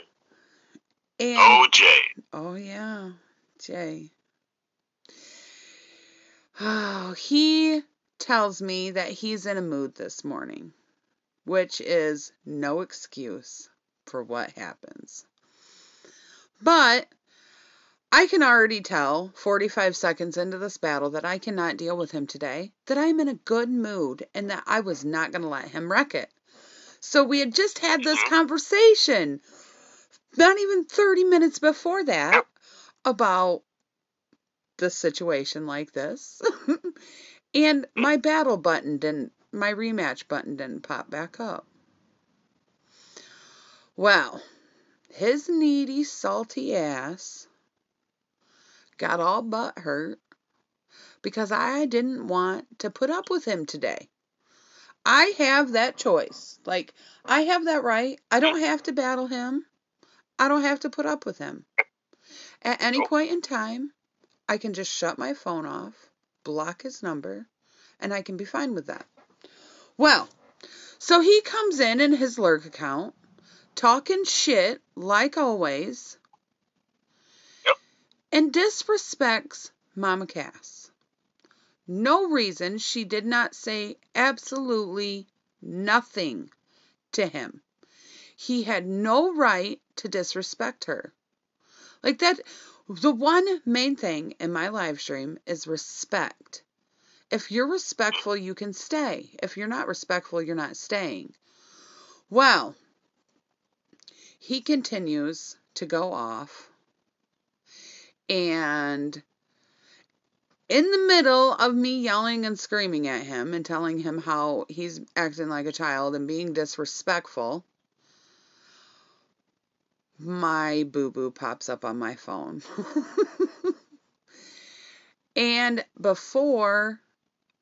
And OJ. Oh yeah, Jay. Oh, he tells me that he's in a mood this morning, which is no excuse for what happens. But I can already tell 45 seconds into this battle that I cannot deal with him today, that I'm in a good mood and that I was not going to let him wreck it. So we had just had this mm-hmm. conversation not even 30 minutes before that about the situation like this. and mm-hmm. my battle button didn't, my rematch button didn't pop back up. Well, his needy, salty ass got all butt hurt because I didn't want to put up with him today. I have that choice. Like, I have that right. I don't have to battle him. I don't have to put up with him. At any point in time, I can just shut my phone off, block his number, And I can be fine with that. Well, so he comes in in his lurk account, talking shit like always. And disrespects Mama Cass. No reason she did not say absolutely nothing to him. He had no right to disrespect her. Like that, the one main thing in my live stream is respect. If you're respectful, you can stay. If you're not respectful, you're not staying. Well, he continues to go off. And in the middle of me yelling and screaming at him and telling him how he's acting like a child and being disrespectful, my boo boo pops up on my phone. and before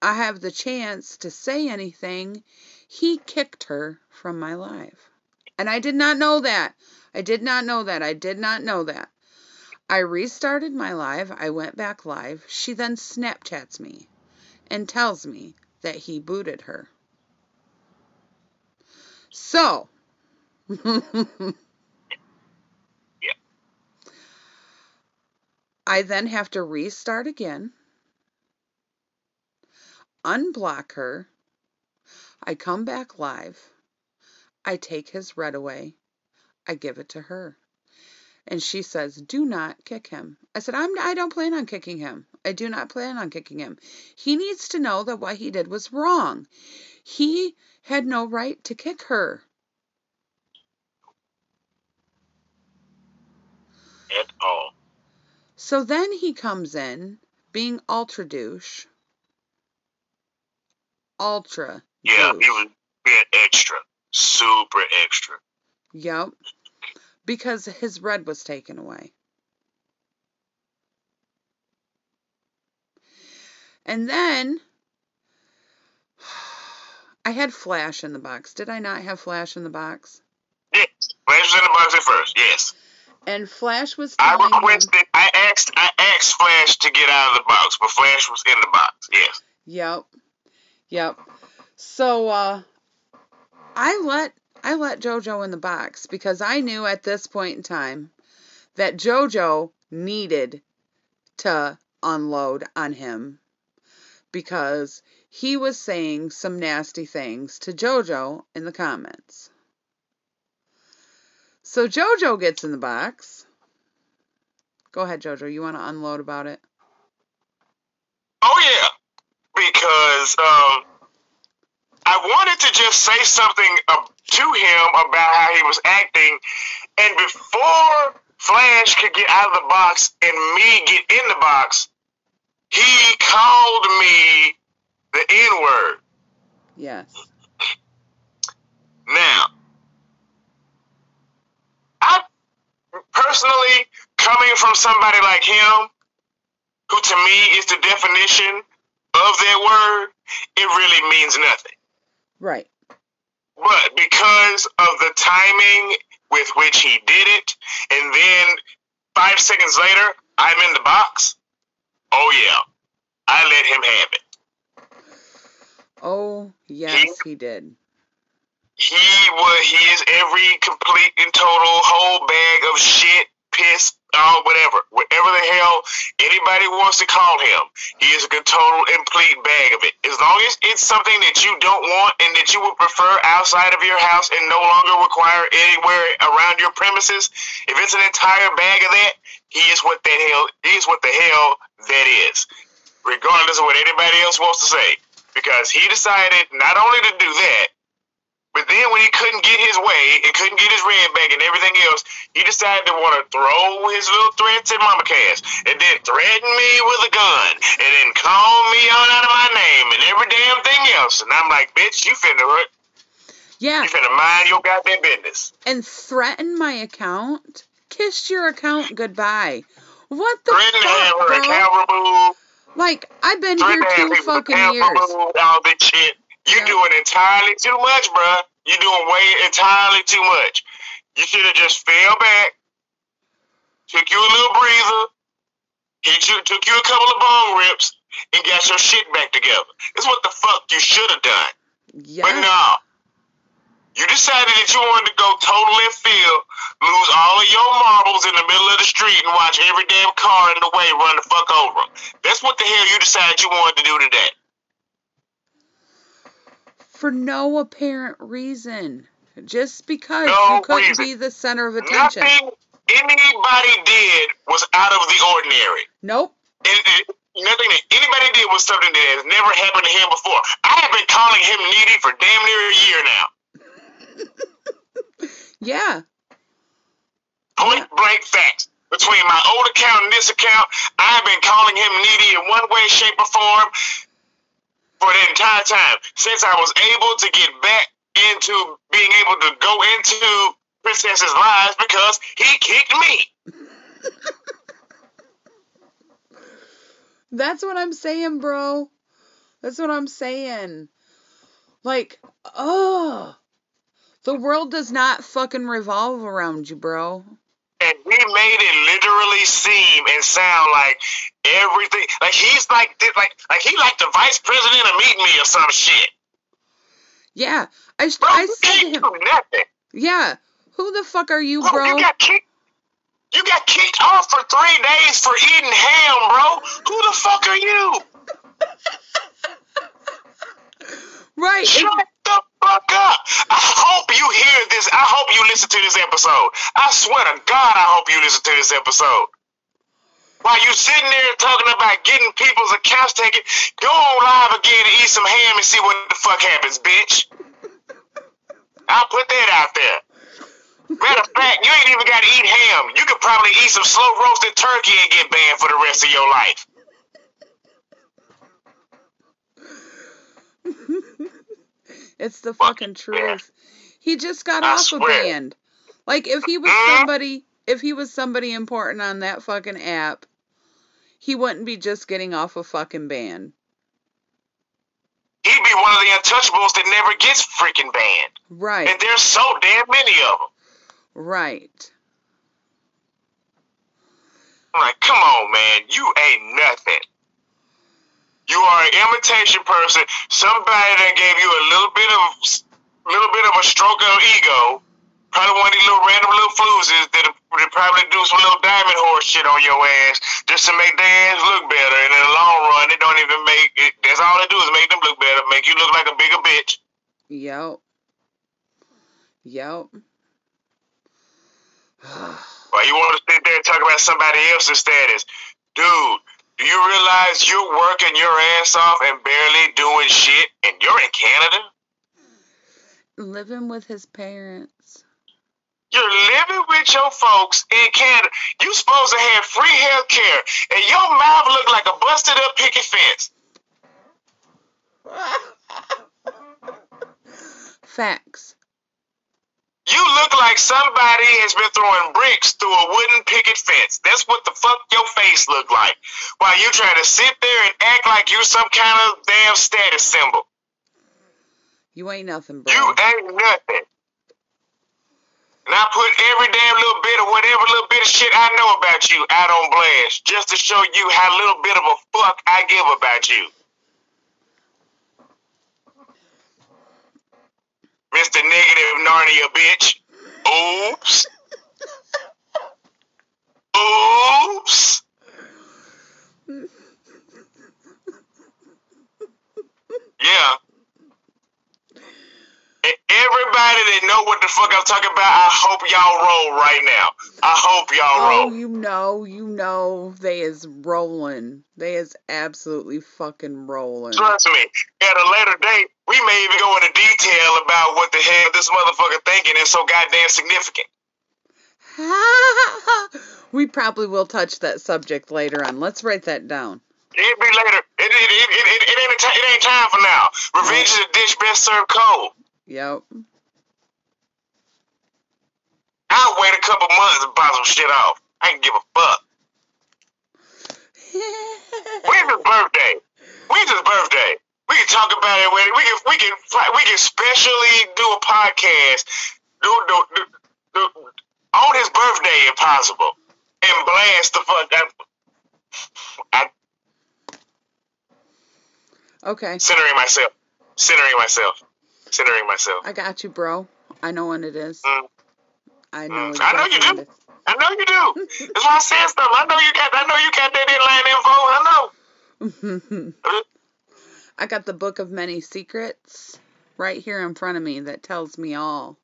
I have the chance to say anything, he kicked her from my life. And I did not know that. I did not know that. I did not know that. I restarted my live. I went back live. She then Snapchats me and tells me that he booted her. So, I then have to restart again, unblock her. I come back live. I take his red away. I give it to her. And she says, "Do not kick him." I said, "I'm I don't plan on kicking him. I do not plan on kicking him. He needs to know that what he did was wrong. He had no right to kick her." At all. So then he comes in being ultra douche. Ultra Yeah, douche. he was being extra, super extra. Yep. Because his red was taken away. And then I had Flash in the box. Did I not have Flash in the box? Yes, Flash was in the box at first. Yes, And Flash was I telling him, requested. I asked. I asked Flash to get out of the box, but Flash was in the box. Yes. Yep. Yep. So uh I let I let Jojo in the box because I knew at this point in time that Jojo needed to unload on him because he was saying some nasty things to Jojo in the comments. So Jojo gets in the box. Go ahead, Jojo. You want to unload about it? Oh yeah, because um, I wanted to just say something to him about how he was acting, and before Flash could get out of the box and me get in the box, he called me the N word. Yes. Now, I personally, coming from somebody like him, who to me is the definition of that word, it really means nothing. Right. But because of the timing with which he did it, and then five seconds later, I'm in the box, oh yeah, I let him have it. Oh, yes, he did. He was he is every complete and total whole bag of shit, piss, whatever, whatever the hell anybody wants to call him. He is a total and complete bag of it. As long as it's something that you don't want and that you would prefer outside of your house and no longer require anywhere around your premises, if it's an entire bag of that, he is what the hell he is what the hell that is. Regardless of what anybody else wants to say. Because he decided not only to do that, but then when he couldn't get his way and couldn't get his red bag and everything else, he decided to want to throw his little threats at Mama Cass and then threaten me with a gun and then call me on out of my name and every damn thing else. And I'm like, bitch, you finna hurt. Yeah, You finna mind your goddamn business. and threaten my account. Kiss your account goodbye. What the Threaten fuck, her bro? account removed. Like I've been Threaten here two fucking years. removed. All this shit. You Yeah. doing entirely too much, bruh. You're doing way entirely too much. You should have just fell back, took you a little breather, hit you, took you a couple of bone rips, and got your shit back together. It's what the fuck you should have done. Yeah. But no. You decided that you wanted to go total left field, lose all of your marbles in the middle of the street, and watch every damn car in the way run the fuck over them. That's what the hell you decided you wanted to do today. For no apparent reason. Just because No you couldn't reason. be the center of attention. Nothing anybody did was out of the ordinary. Nope. And, and nothing that anybody did was something that has never happened to him before. I have been calling him needy for damn near a year now. Yeah. Point blank facts. Between my old account and this account, I have been calling him needy in one way, shape, or form for the entire time. Since I was able to get back into being able to go into Princess's lives because he kicked me. That's what I'm saying, bro. That's what I'm saying. Like, oh. The world does not fucking revolve around you, bro. And he made it literally seem and sound like everything, like he's like, thi- like, like he like the vice president of Meet Me or some shit. Yeah. I, Bro, I said to him, nothing. yeah. Who the fuck are you, Bro, bro? you got kicked. You got kicked off for three days for eating ham, bro. Who the fuck are you? Right. Shut fuck up. I hope you hear this. I hope you listen to this episode. I swear to God, I hope you listen to this episode. While you sitting there talking about getting people's accounts taken, go on live again and eat some ham and see what the fuck happens, bitch. I'll put that out there. Matter of fact, you ain't even got to eat ham. You could probably eat some slow roasted turkey and get banned for the rest of your life. It's the Fuck fucking truth. He just got I off a swear. band. Like if he was somebody if he was somebody important on that fucking app, he wouldn't be just getting off a fucking band. He'd be one of the untouchables that never gets freaking banned. Right. And there's so damn many of them. Right. I'm like, come on, man, you ain't nothing. You are an imitation person. Somebody that gave you a little bit of, little bit of a stroke of ego. Probably one of these little random little that that probably do some little diamond horse shit on your ass just to make their ass look better. And in the long run, it don't even make it. That's all they do is make them look better, make you look like a bigger bitch. Yep. Yep. Why you want to sit there and talk about somebody else's status? Dude, do you realize you're working your ass off and barely doing shit and you're in Canada? Living with his parents. You're living with your folks in Canada. You supposed to have free health care and your mouth look like a busted up picket fence. Facts. You look like somebody has been throwing bricks through a wooden picket fence. That's what the fuck your face look like. While you trying to sit there and act like you some kind of damn status symbol. You ain't nothing, bro. You ain't nothing. And I put every damn little bit of whatever little bit of shit I know about you out on blast just to show you how little bit of a fuck I give about you. Mr. Negative Narnia bitch. Oops. Oops. Yeah. Everybody that know what the fuck I'm talking about, I hope y'all roll right now. I hope y'all Oh, roll. you know, you know, they is rolling. They is absolutely fucking rolling. Trust me. At a later date, we may even go into detail about what the hell this motherfucker thinking is so goddamn significant. we probably will touch that subject later on. Let's write that down. It'll be later. It, it, it, it, it, it, ain't, it ain't time for now. Revenge is a dish best served cold. Yep. I'll wait a couple months and buy some shit off. I can give a fuck. When's his birthday? When's his birthday? We can talk about it. When we can, we can, we can specially do a podcast. Do, do, do, do, on his birthday, if possible, and blast the fuck. I, I, Okay. Centering myself. Centering myself. Centering myself. I got you, bro. I know when it is. Mm. I know. Mm. I know you do. I know you do. That's why I said stuff. I know you got. I know you got that inline info. I know. when it is. I got the book of many secrets right here in front of me that tells me all.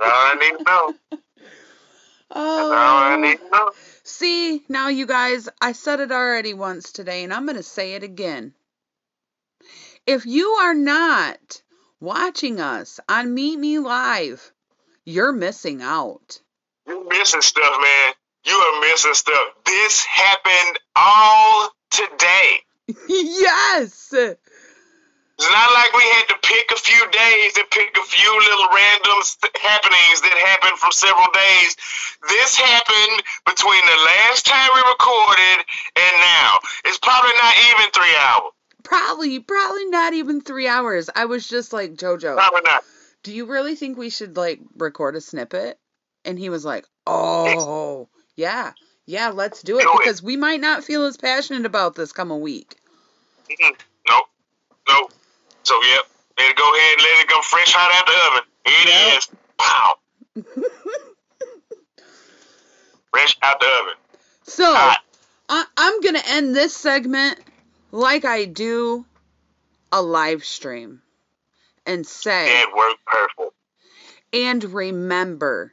I need to know. That's all I Oh. need to know. See, now you guys, I said it already once today, and I'm going to say it again. If you are not watching us on Meet Me Live, you're missing out. You're missing stuff, man. You are missing stuff. This happened all today. yes! It's not like we had to pick a few days and pick a few little random happenings that happened from several days. This happened between the last time we recorded and now. It's probably not even three hours. Probably, probably not even three hours. I was just like, JoJo, Probably not. do you really think we should like record a snippet? And he was like, oh, yeah, yeah, let's do it Do it. because we might not feel as passionate about this come a week. Mm-mm. Nope. Nope. So, yep. Let it go ahead and let it come fresh out out the oven. Here it Yep. is. Pow. fresh out the oven. So, Hot. I, I'm going to end this segment like I do a live stream and say, It worked perfect. and remember,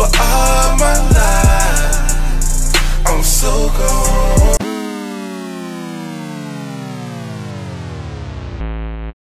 for all my life. I'm so gone.